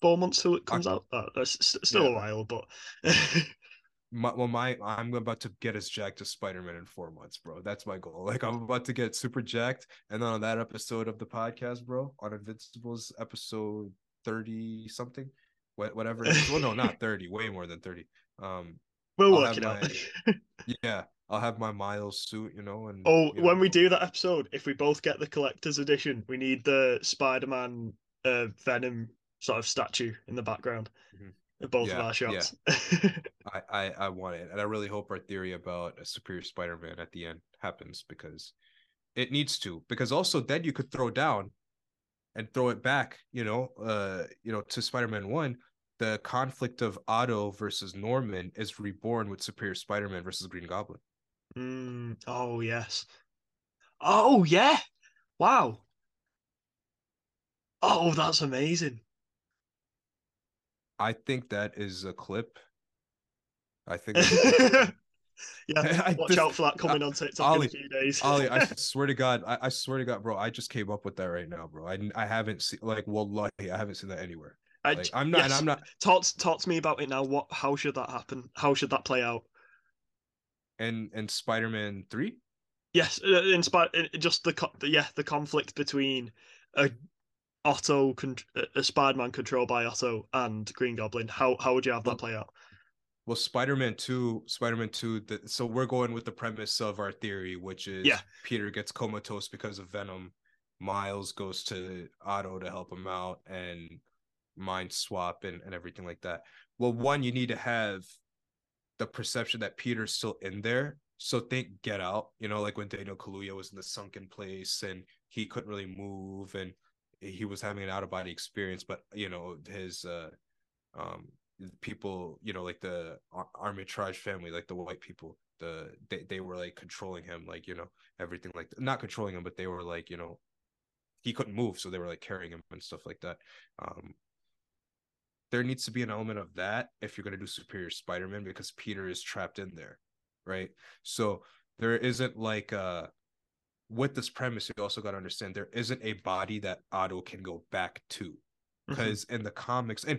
four months till it comes out? Oh, that's still a while, but my, well, my I'm about to get as jacked as Spider-Man in four months, bro. That's my goal. Like I'm about to get super jacked, and then on that episode of the podcast, bro, on Invincibles episode thirty something, what whatever. Well, no, not thirty. Way more than thirty. Um, we'll I'll work it out. yeah, I'll have my Miles suit, you know, and oh, you when we do that episode, if we both get the collector's edition, we need the Spider-Man uh, Venom sort of statue in the background Mhm. Of both of Yeah, our yeah. shots. I, I I want it, and I really hope our theory about a superior Spider-Man at the end happens because it needs to. Because also then you could throw down and throw it back, you know, uh, you know, to Spider-Man One. The conflict of Otto versus Norman is reborn with Superior Spider-Man versus Green Goblin. Mm, oh yes. Oh yeah. Wow. Oh, that's amazing. I think that is a clip. I think. yeah, I- watch this- out for that coming on TikTok in Oli, a few days. Oli, I swear to God, I, I swear to God, bro, I just came up with that right now, bro. I I haven't seen like wallahi, I haven't seen that anywhere. I Like I'm not, yes, I'm not, Talk, talk to me about it now. What? How should that happen? How should that play out? and and Spider-Man three. Yes, uh, in spite, just the yeah, the conflict between a Otto, con- a Spider-Man controlled by Otto and Green Goblin. How how would you have that play out? Well, Spider-Man 2, Spider-Man 2, the, so we're going with the premise of our theory, which is Yeah. Peter gets comatose because of Venom. Miles goes to Otto to help him out and mind swap and, and everything like that. Well, one, you need to have the perception that Peter's still in there. So think Get Out, you know, like when Daniel Kaluuya was in the sunken place and he couldn't really move and he was having an out of body experience, but you know, his uh um people you know like the Ar- armitage family like the white people the they, they were like controlling him like you know everything like not controlling him but they were like you know he couldn't move so they were like carrying him and stuff like that. Um there needs to be an element of that if you're going to do superior spider-man because peter is trapped in there right? So there isn't like uh with this premise you also got to understand there isn't a body that otto can go back to because in the comics and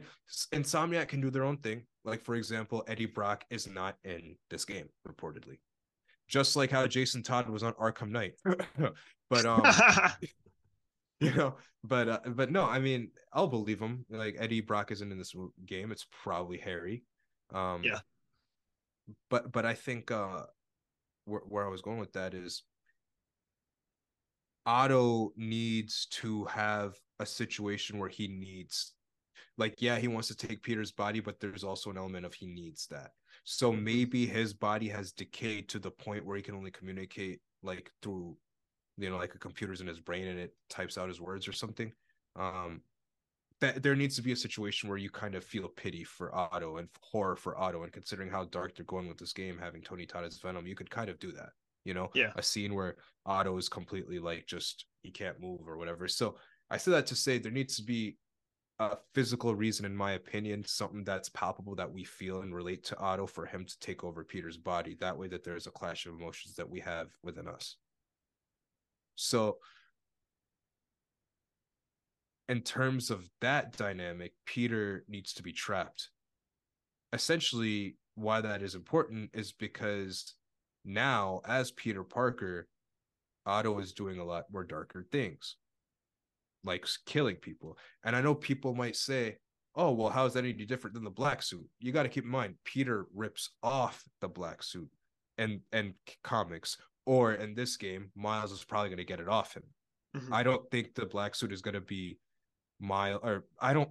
Insomniac can do their own thing. Like for example, Eddie Brock is not in this game reportedly, just like how Jason Todd was on Arkham Knight. but um, you know, but uh, but no, I mean, I'll believe him. Like Eddie Brock isn't in this game. It's probably Harry. Um, Yeah. But but I think uh, where where I was going with that is Otto needs to have a situation where he needs like yeah he wants to take peter's body but there's also an element of he needs that. So maybe his body has decayed to the point where he can only communicate like through you know like a computer's in his brain and it types out his words or something. Um that there needs to be a situation where you kind of feel pity for Otto and horror for Otto and considering how dark they're going with this game having Tony Todd as Venom you could kind of do that you know Yeah. a scene where Otto is completely like just he can't move or whatever so I say that to say there needs to be a physical reason, in my opinion, something that's palpable that we feel and relate to Otto for him to take over Peter's body. That way, that there's a clash of emotions that we have within us. So, in terms of that dynamic, Peter needs to be trapped. Essentially, why that is important is because now, as Peter Parker, Otto is doing a lot more darker things like killing people. And I know people might say, oh, well, how is that any different than the black suit? You got to keep in mind, Peter rips off the black suit and and comics, or in this game, Miles is probably going to get it off him. Mhm. I don't think the black suit is going to be Miles, or I don't.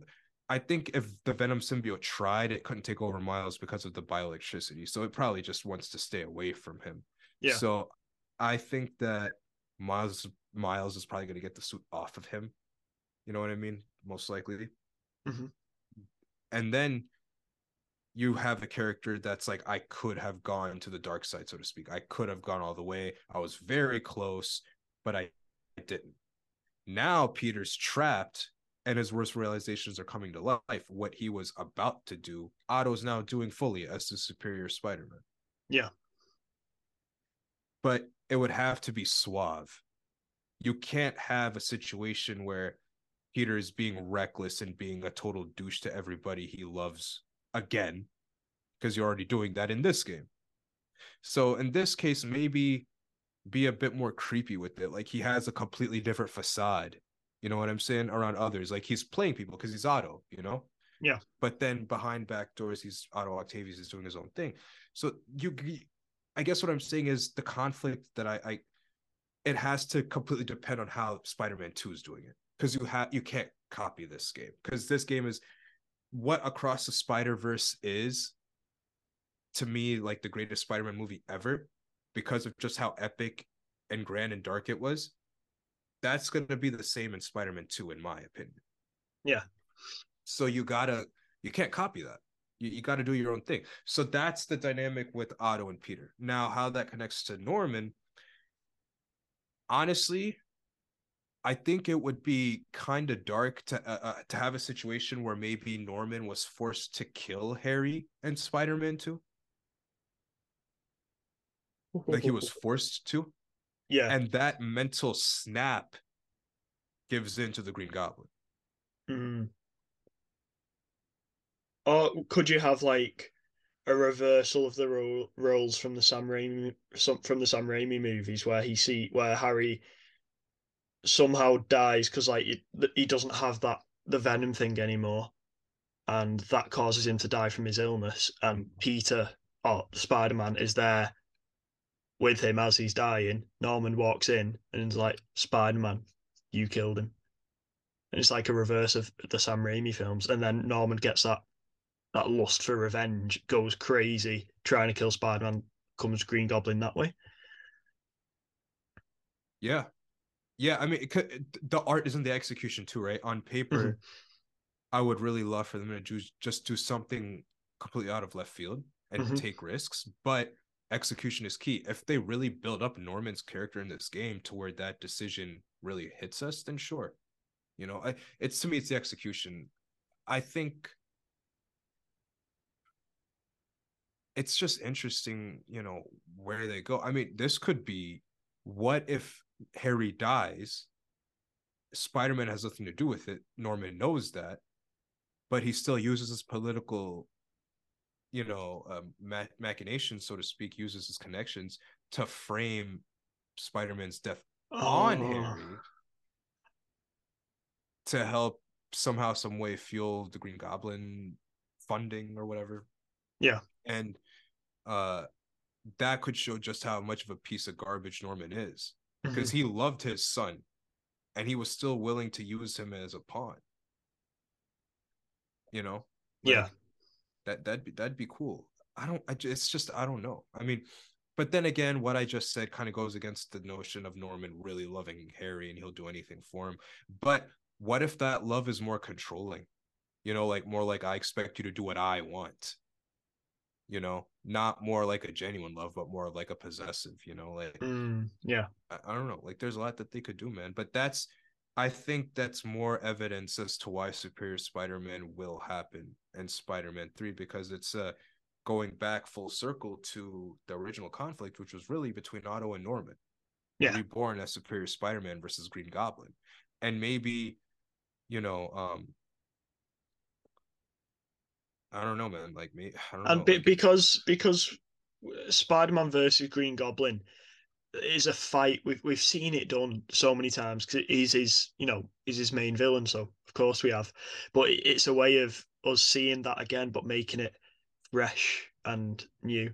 I think if the Venom symbiote tried, it couldn't take over Miles because of the bioelectricity. So it probably just wants to stay away from him. Yeah. So I think that Miles Miles is probably going to get the suit off of him. You know what I mean? Most likely. Mhm. And then you have a character that's like, I could have gone to the dark side, so to speak. I could have gone all the way. I was very close, but I didn't. Now Peter's trapped and his worst realizations are coming to life. What he was about to do, Otto's now doing fully as the superior Spider Man. Yeah. But it would have to be suave. You can't have a situation where Peter is being reckless and being a total douche to everybody he loves again, because you're already doing that in this game. So in this case, maybe be a bit more creepy with it. Like he has a completely different facade. You know what I'm saying? Around others. Like he's playing people because he's Otto, you know? Yeah. But then behind back doors, he's Otto Octavius is doing his own thing. So you I guess what I'm saying is the conflict that I, I it has to completely depend on how Spider-Man 2 is doing it. Because you have you can't copy this game. Because this game is what Across the Spider-Verse is to me like the greatest Spider-Man movie ever because of just how epic and grand and dark it was. That's going to be the same in Spider-Man 2 in my opinion. Yeah. So you got to you can't copy that. You, you got to do your own thing. So that's the dynamic with Otto and Peter. Now how that connects to Norman honestly I think it would be kind of dark to uh, uh, to have a situation where maybe Norman was forced to kill Harry and Spider-Man 2 like he was forced to. Yeah. And that mental snap gives in to the Green Goblin. Mm. Or could you have like a reversal of the ro- roles from the Sam Raimi some from the Sam Raimi movies where he see where Harry somehow dies because like he, he doesn't have that the venom thing anymore and that causes him to die from his illness and Peter or Spider-Man is there with him as he's dying. Norman walks in and is like, Spider Man, you killed him. And it's like a reverse of the Sam Raimi films. And then Norman gets that that lust for revenge, goes crazy, trying to kill Spider Man, comes Green Goblin that way. Yeah. Yeah. I mean, could, the art isn't the execution, too, right? On paper, mm-hmm. I would really love for them to do, just do something completely out of left field and mm-hmm. take risks. But execution is key. If they really build up Norman's character in this game to where that decision really hits us, then sure. You know, I, it's to me, it's the execution. I think it's just interesting, you know, where they go. I mean, this could be what if Harry dies? Spider Man has nothing to do with it. Norman knows that, but he still uses his political you know um, ma- machination so to speak uses his connections to frame spider-man's death oh. on harry to help somehow some way fuel the green goblin funding or whatever. Yeah. And uh that could show just how much of a piece of garbage norman is because mm-hmm. he loved his son and he was still willing to use him as a pawn. You know? Like, yeah that that'd be that'd be cool. I don't. I just, it's just I don't know. I mean, but then again, what I just said kind of goes against the notion of Norman really loving Harry and he'll do anything for him. But what if that love is more controlling? You know, like more like I expect you to do what I want. You know, not more like a genuine love, but more like a possessive. You know, like mm, yeah. I, I don't know. Like there's a lot that they could do, man. But that's I think that's more evidence as to why Superior Spider-Man will happen in Spider-Man 3 because it's uh going back full circle to the original conflict which was really between Otto and Norman. Yeah. Reborn as Superior Spider-Man versus Green Goblin. And maybe you know um I don't know man like me I don't and know, be- like, because because Spider-Man versus Green Goblin is a fight. We've we've seen it done so many times because he's his you know he's his main villain so of course we have. But it's a way of us seeing that again but making it fresh and new.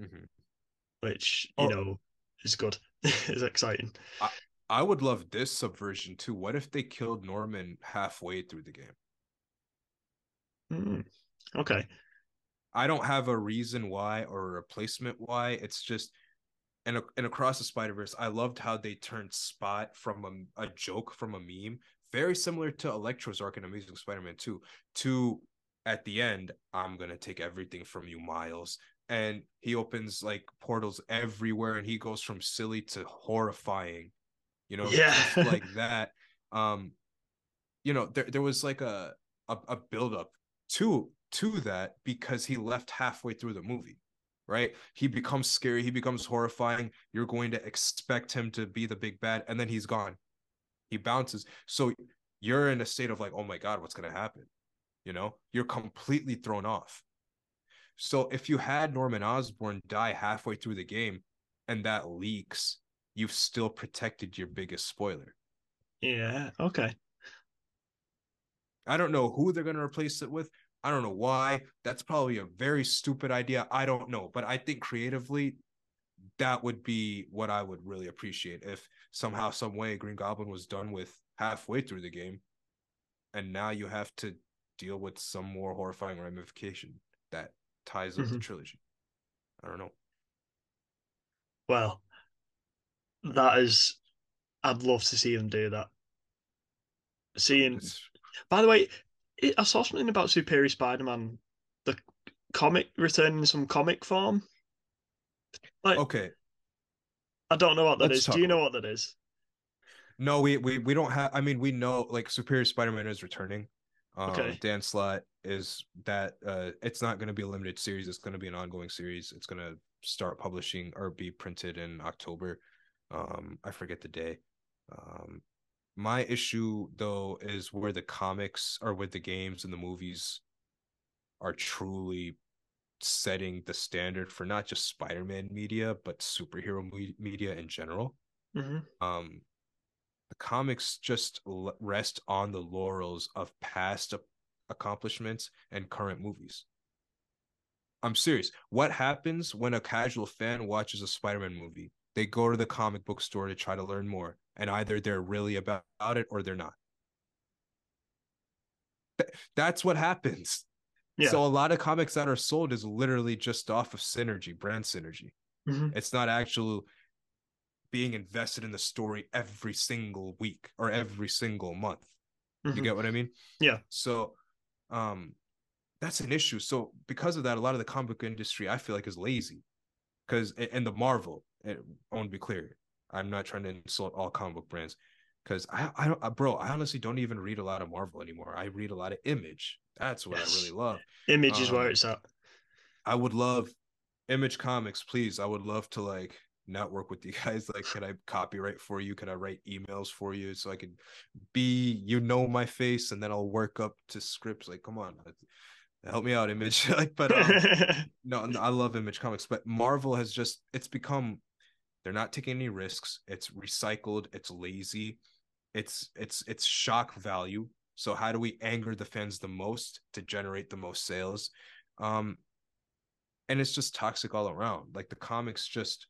Mm-hmm. which you oh, know is good. Is exciting. I, I would love this subversion too. What if they killed norman halfway through the game? Mm, okay. I don't have a reason why or a replacement why. It's just and, and across the Spider Verse, I loved how they turned Spot from a, a joke from a meme, very similar to Electro's arc in Amazing Spider-Man 2, to at the end, I'm gonna take everything from you, Miles. And he opens like portals everywhere, and he goes from silly to horrifying you know, Yeah. like that. Um, you know, there there was like a a, a build up to to that because he left halfway through the movie, right? He becomes scary, he becomes horrifying. You're going to expect him to be the big bad, and then he's gone. He bounces. So you're in a state of like, oh my god, what's gonna happen? You know, you're completely thrown off. So if you had Norman Osborn die halfway through the game and that leaks, you've still protected your biggest spoiler. Yeah. Okay. I don't know who they're going to replace it with. I don't know why. That's probably a very stupid idea. I don't know. But I think creatively, that would be what I would really appreciate if somehow, some way, Green Goblin was done with halfway through the game. And now you have to deal with some more horrifying ramification that ties up the Mhm. trilogy. I don't know. Well, that is. I'd love to see them do that. Seeing. By the way, I saw something about Superior Spider-Man, the comic returning in some comic form. Like, okay. I don't know what that let's is. Do you know what that is? No, we we we don't have. I mean, we know like Superior Spider-Man is returning. Um, Okay. Dan Slott is that. Uh, it's not going to be a limited series. It's going to be an ongoing series. It's going to start publishing or be printed in October. Um, I forget the day. Um, my issue though is where the comics or with the games and the movies are truly setting the standard for not just Spider-Man media but superhero me- media in general. Hmm um the comics just l- rest on the laurels of past accomplishments and current movies. I'm serious. What happens when a casual fan watches a spider-man movie? They go to the comic book store to try to learn more and either they're really about it or they're not that's what happens Yeah. so a lot of comics that are sold is literally just off of synergy brand synergy hmm it's not actual being invested in the story every single week or every single month. You hmm get what I mean? Yeah. So um that's an issue. So because of that, a lot of the comic book industry I feel like is lazy. Because and the Marvel, I want to be clear, I'm not trying to insult all comic book brands. Because I, I don't, uh, bro, I honestly don't even read a lot of Marvel anymore. I read a lot of Image. That's what Yes. I really love. Image is where Um, it's at. I would love Image Comics, please. I would love to like network with you guys. Like, can I copyright for you? Can I write emails for you so I can be you know my face and then I'll work up to scripts. Like, come on, help me out, Image. like, but um, no, no, I love Image Comics, but Marvel has just it's become they're not taking any risks. It's recycled. It's lazy. It's it's it's shock value. So how do we anger the fans the most to generate the most sales? Um, and it's just toxic all around. Like the comics just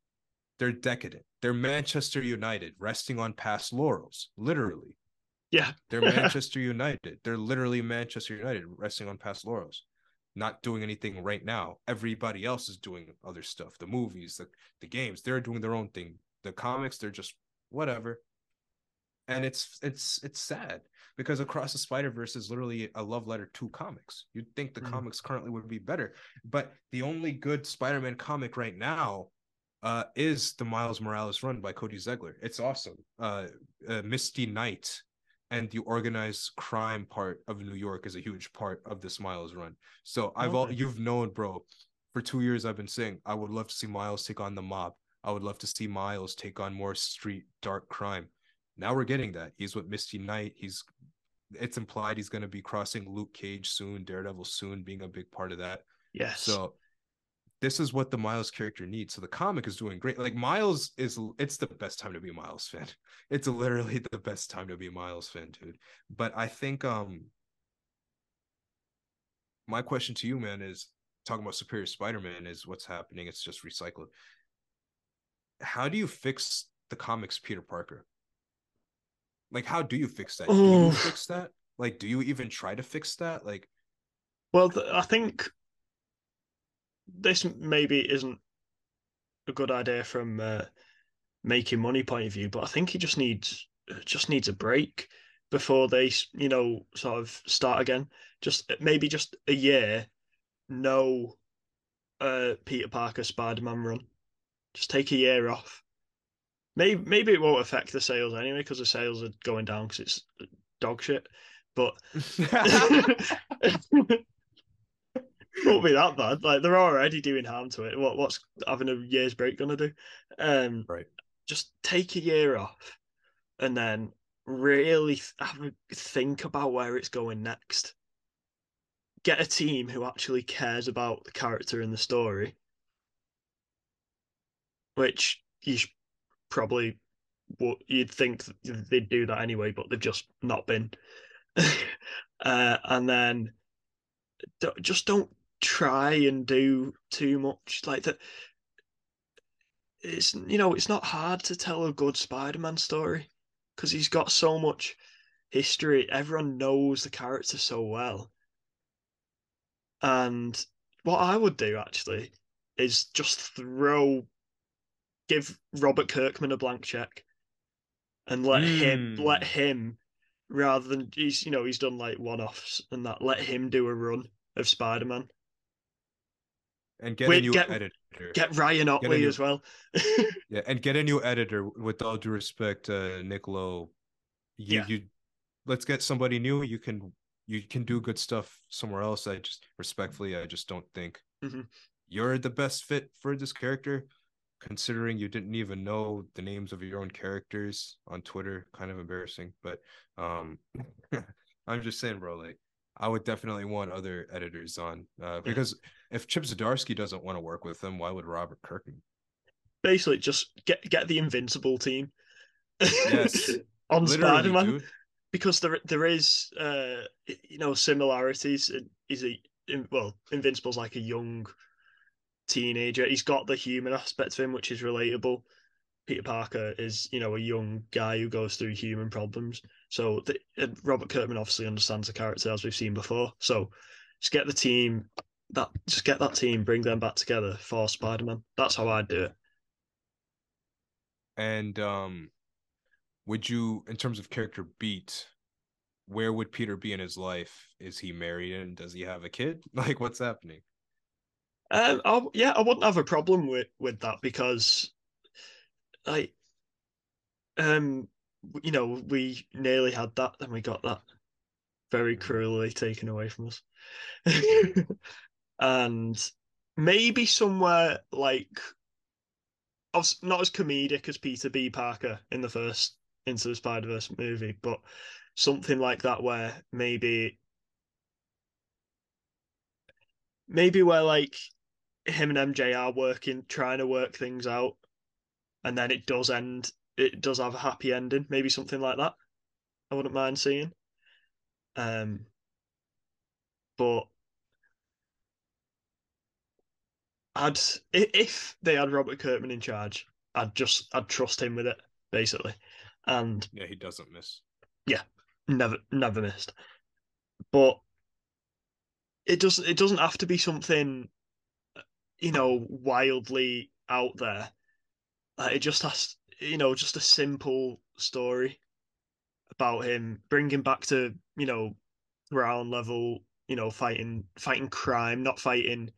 they're decadent. They're Manchester United resting on past laurels, literally. yeah. They're Manchester United. They're literally Manchester United resting on past laurels, not doing anything right now. Everybody else is doing other stuff. The movies, the, the games, they're doing their own thing. The comics, they're just whatever. And it's it's it's sad because Across the Spider Verse is literally a love letter to comics. You'd think the Mhm. comics currently would be better, but the only good Spider-Man comic right now uh, is the Miles Morales run by Cody Ziglar. It's awesome. Uh, uh, Misty Knight and the organized crime part of New York is a huge part of this Miles run. So I've all you've known, bro, for two years I've been saying I would love to see Miles take on the mob. I would love to see Miles take on more street dark crime. Now we're getting that. He's with Misty Knight. He's it's implied he's going to be crossing Luke Cage soon, Daredevil soon, being a big part of that. Yes. So this is what the Miles character needs. So the comic is doing great. Like Miles is it's the best time to be a Miles fan. It's literally the best time to be a Miles fan, dude. But I think um my question to you, man, is talking about Superior Spider-Man is what's happening. It's just recycled. How do you fix the comics Peter Parker? Like how do you fix that? Do you fix that? Like do you even try to fix that? Like Well, I think this maybe isn't a good idea from uh, making money point of view, but I think he just needs just needs a break before they, you know, sort of start again. Just maybe just a year, no uh, Peter Parker Spider-Man run. Just take a year off. Maybe maybe it won't affect the sales anyway because the sales are going down because it's dog shit. But won't be that bad. Like they're already doing harm to it. What what's having a year's break gonna do? Um, right. Just take a year off, and then really have a think about where it's going next. Get a team who actually cares about the character and the story, which you probably what you'd think they'd do that anyway, but they've just not been. uh, and then just don't try and do too much like that. It's you know it's not hard to tell a good Spider-Man story because he's got so much history. Everyone knows the character so well. And what I would do actually is just throw, give Robert Kirkman a blank check, and let mm. him let hmm. him rather than he's you know he's done like one offs and that let him do a run of Spider Man. And get Wait, a new get, editor. Get Ryan Ottley new, as well. yeah, and get a new editor. With all due respect, uh, Nick Lowe, you, yeah. you let's get somebody new. You can you can do good stuff somewhere else. I just respectfully, I just don't think mm-hmm. you're the best fit for this character. Considering you didn't even know the names of your own characters on Twitter, kind of embarrassing. But um, I'm just saying, bro. Like, I would definitely want other editors on uh, because yeah. If Chip Zdarsky doesn't want to work with them, why would Robert Kirkman? Basically, just get get the Invincible team. Yes, on Spider Man because there there is uh you know similarities. He's a well, Invincible's like a young teenager. He's got the human aspect to him, which is relatable. Peter Parker is you know a young guy who goes through human problems. So the, Robert Kirkman obviously understands the character as we've seen before. So just get the team that just get that team, bring them back together for Spider Man. That's how I'd do it. And um would you in terms of character beat where would peter be in his life is he married and does he have a kid like what's happening um I, yeah i wouldn't have a problem with with that because like um you know we nearly had that and we got that very mm-hmm. cruelly taken away from us and maybe somewhere like not as comedic as Peter B. Parker in the first into the Spider Verse movie, but something like that where maybe maybe where like him and MJ are working, trying to work things out, and then it does end. It does have a happy ending. Maybe something like that. I wouldn't mind seeing. Um, but I'd if they had Robert Kirkman in charge, I'd just I'd trust him with it basically. And yeah, he doesn't miss. Yeah, never never missed. But it doesn't it doesn't have to be something you know wildly out there. Uh, it just has you know just a simple story about him bringing back to you know ground level you know fighting fighting crime not fighting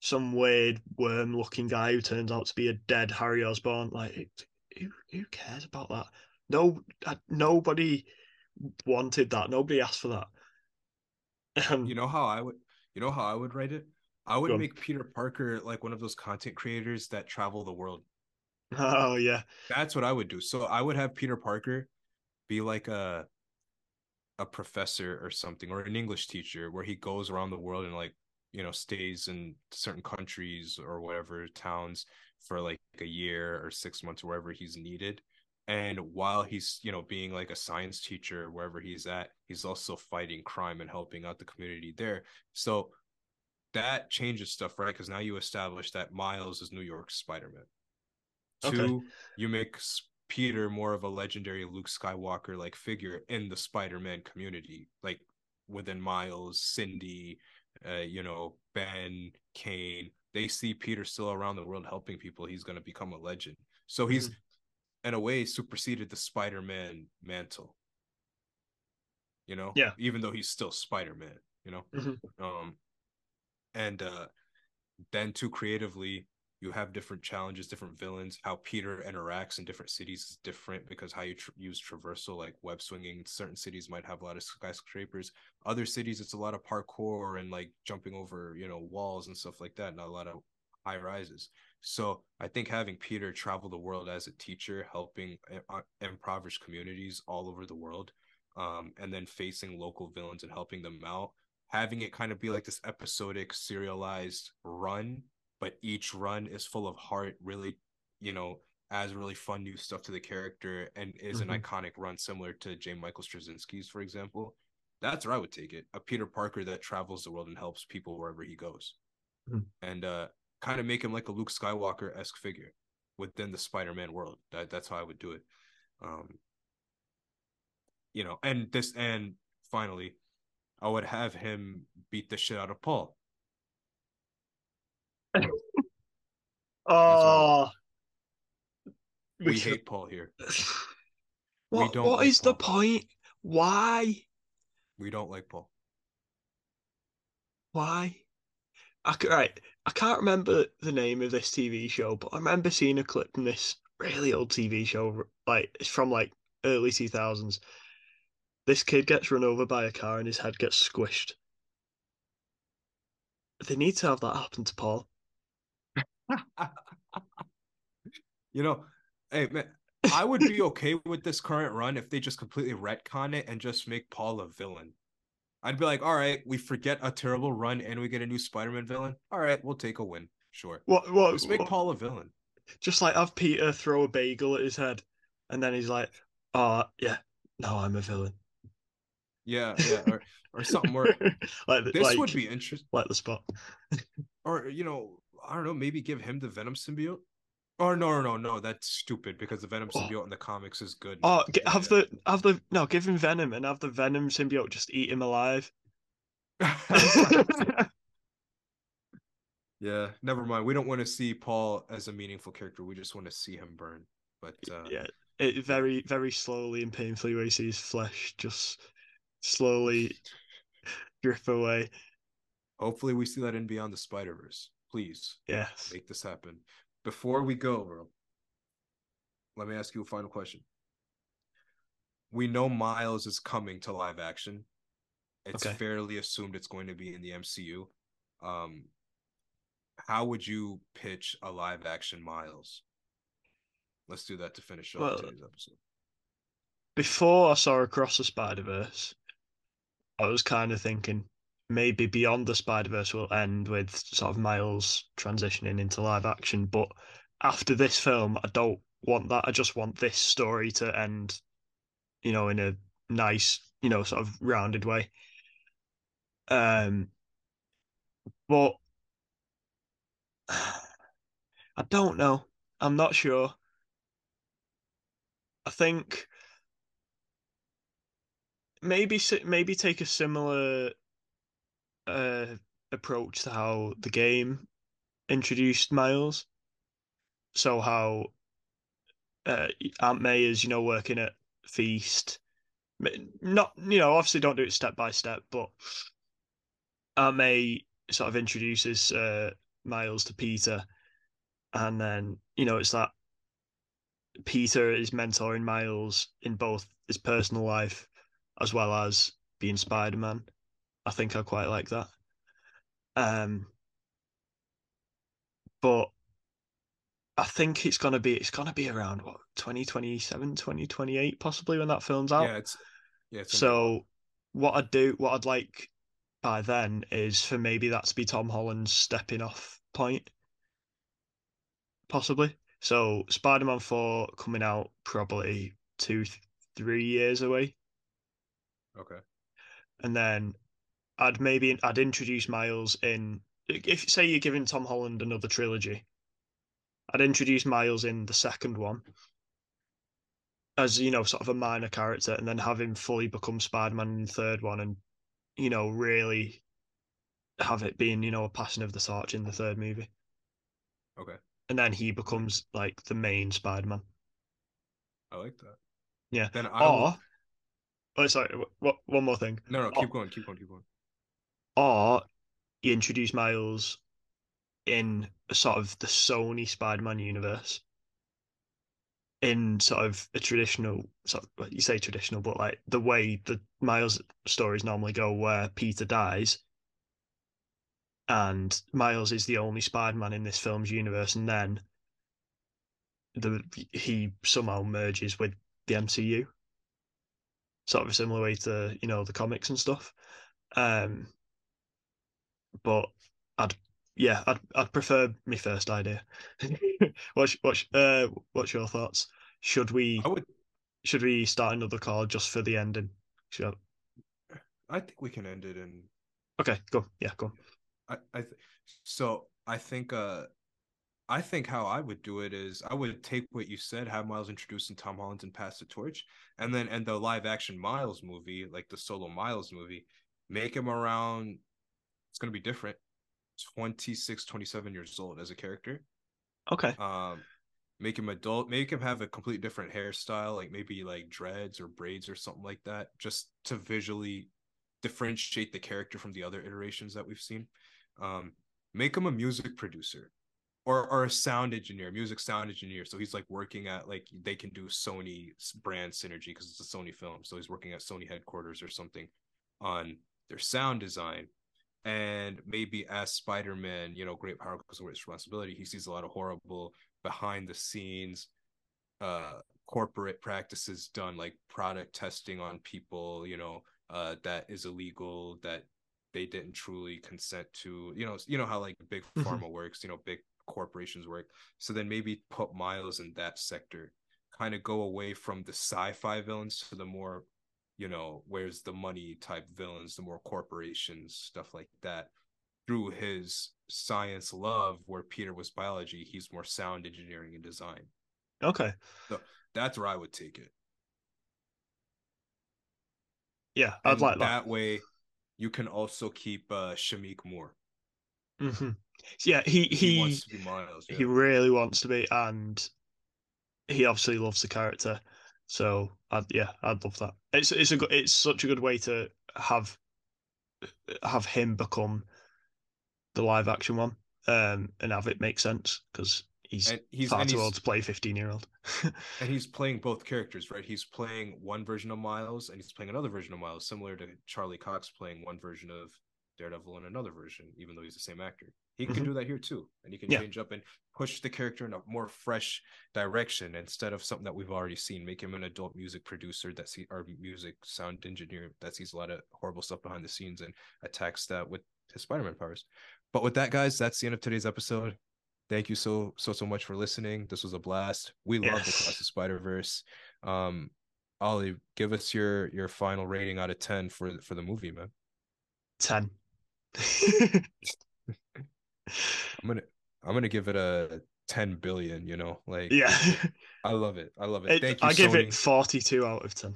some weird worm looking guy who turns out to be a dead harry osborn like who, who cares about that no, uh, nobody wanted that. Nobody asked for that. Um, you know how I would. You know how I would write it. I would make Peter Parker like one of those content creators that travel the world. Oh yeah, that's what I would do. So I would have Peter Parker be like a a professor or something, or an English teacher, where he goes around the world and like you know stays in certain countries or whatever towns for like a year or six months, wherever he's needed. And while he's you know being like a science teacher wherever he's at he's also fighting crime and helping out the community there. So that changes stuff right? Because now you establish that miles is new york's spider-man. Okay. two you make peter more of a legendary luke skywalker like figure in the spider-man community like within miles cindy uh, you know ben Kane, they see peter still around the world helping people he's going to become a legend so he's mm-hmm in a way superseded the Spider-Man mantle. You know, yeah. Even though he's still Spider-Man, you know. Mm-hmm. Um, and uh, then too creatively, you have different challenges, different villains. How Peter interacts in different cities is different because how you use traversal, like web swinging. Certain cities might have a lot of skyscrapers. Other cities, it's a lot of parkour and like jumping over, you know, walls and stuff like that. Not a lot of high rises. So I think having Peter travel the world as a teacher, helping uh, impoverished communities all over the world, um, and then facing local villains and helping them out, having it kind of be like this episodic serialized run but each run is full of heart really you know adds really fun new stuff to the character and is mm-hmm. an iconic run similar to J. Michael Straczynski's, for example. That's where I would take it. A Peter Parker that travels the world and helps people wherever he goes. Mm-hmm. And uh kind of make him like a Luke Skywalker esque figure within the Spider-Man world. That that's how I would do it. Um you know, and this and finally, I would have him beat the shit out of Paul. Oh, we, we hate Paul here. What, we don't what like is Paul. the point? Why? We don't like Paul. Why? I, right, I can't remember the name of this TV show, but I remember seeing a clip from this really old TV show, like it's from like early two thousands. This kid gets run over by a car and his head gets squished. They need to have that happen to Paul. you know, hey man, I would be okay with this current run if they just completely retcon it and just make Paul a villain. I'd be like, all right, we forget a terrible run and we get a new Spider-Man villain. All right, we'll take a win. Sure. What? What? Just make what, Paul a villain. Just like have Peter throw a bagel at his head, and then he's like, "Oh yeah, no, I'm a villain." Yeah, yeah, or, or something where like this like, would be interesting. Like the spot. or you know, I don't know, maybe give him the Venom symbiote. Oh no no no no! That's stupid because the Venom oh. symbiote oh. in the comics is good. Oh, have yeah. the have the no, give him Venom and have the Venom symbiote just eat him alive. yeah, never mind. We don't want to see Paul as a meaningful character. We just want to see him burn. But uh... yeah, it very very slowly and painfully where you see his flesh just slowly drip away. Hopefully, we see that in Beyond the Spider Verse. Please, yes, make this happen. Before we go, bro, let me ask you a final question. We know Miles is coming to live action. It's okay. fairly assumed it's going to be in the MCU. Um, how would you pitch a live action Miles? Let's do that to finish off well, today's episode. Before I saw Across the Spider Verse, I was kind of thinking maybe Beyond the Spider Verse will end with sort of Miles transitioning into live action. But after this film, I don't want that. I just want this story to end, you know, in a nice, you know, sort of rounded way. Um, but I don't know. I'm not sure. I think maybe maybe take a similar uh, approach to how the game introduced Miles. So how uh, Aunt May is, you know, working at Feast. Not, you know, obviously don't do it step by step, but Aunt May sort of introduces uh, Miles to Peter, and then you know it's that Peter is mentoring Miles in both his personal life as well as being Spider Man. I think I quite like that. Um, but I think it's gonna be it's gonna be around what 2027, 2028 possibly when that film's out. Yeah, it's yeah. It's so what I'd do, what I'd like by then is for maybe that to be Tom Holland's stepping off point, possibly. So Spider Man Four coming out probably two, three years away. Okay. And then I'd maybe I'd introduce Miles in. If say you're giving Tom Holland another trilogy, I'd introduce Miles in the second one as you know, sort of a minor character, and then have him fully become Spider-Man in the third one, and you know, really have it being you know a passing of the torch in the third movie. Okay. And then he becomes like the main Spider-Man. I like that. Yeah. Then I or, will... oh, sorry. What? One more thing. No, no. Keep or, going. Keep going. Keep going or you introduce Miles in sort of the Sony Spider-Man universe, in sort of a traditional, sort of, you say traditional, but like the way the Miles stories normally go, where Peter dies, and Miles is the only Spider-Man in this film's universe, and then the he somehow merges with the MCU, sort of a similar way to you know the comics and stuff. Um, but I'd yeah, I'd I'd prefer my first idea. what's what's uh what's your thoughts? Should we I would should we start another call just for the ending? Sure. I think we can end it in Okay, go. Yeah, go. I, I th- so I think uh I think how I would do it is I would take what you said, have Miles introduced in Tom Holland and pass the torch, and then and the live action Miles movie, like the solo Miles movie, make him around it's gonna be different. 26, 27 years old as a character. Okay. Um make him adult, make him have a completely different hairstyle, like maybe like dreads or braids or something like that, just to visually differentiate the character from the other iterations that we've seen. Um, make him a music producer or or a sound engineer, music sound engineer. So he's like working at like they can do Sony brand synergy because it's a Sony film. So he's working at Sony headquarters or something on their sound design. And maybe as Spider Man, you know, great power comes with responsibility. He sees a lot of horrible behind the scenes uh corporate practices done like product testing on people you know uh that is illegal that they didn't truly consent to you know you know how like big pharma works you know big corporations work so then maybe put miles in that sector kind of go away from the sci-fi villains to the more you know where's the money type villains the more corporations stuff like that through his science love where peter was biology he's more sound engineering and design Okay. so that's where i would take it Yeah, I'd and like that. that way you can also keep uh Shameik Moore hmm Yeah, he he, he wants to be miles he really wants to be, and he obviously loves the character. So, I'd, yeah, I'd love that. It's it's a good, it's such a good way to have have him become the live action one, um, and have it make sense because he's and he's far too he's, old to play fifteen year old. and he's playing both characters right he's playing one version of miles and he's playing another version of miles similar to charlie cox playing one version of daredevil and another version even though he's the same actor he can Mhm. do that here too and he can Yeah. change up and push the character in a more fresh direction instead of something that we've already seen make him an adult music producer that see or music sound engineer that sees a lot of horrible stuff behind the scenes and attacks that with his spider-man powers but with that guys that's the end of today's episode thank you so so so much for listening this was a blast we love the Yes. the spider verse um Oli give us your your final rating out of 10 for for the movie man Ten. i'm gonna i'm gonna give it a 10 billion you know like yeah, i love it. I love it, It- thank you I give Sony. it forty two out of ten.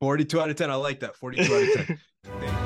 42 out of 10 i like that. 42 out of 10 thank you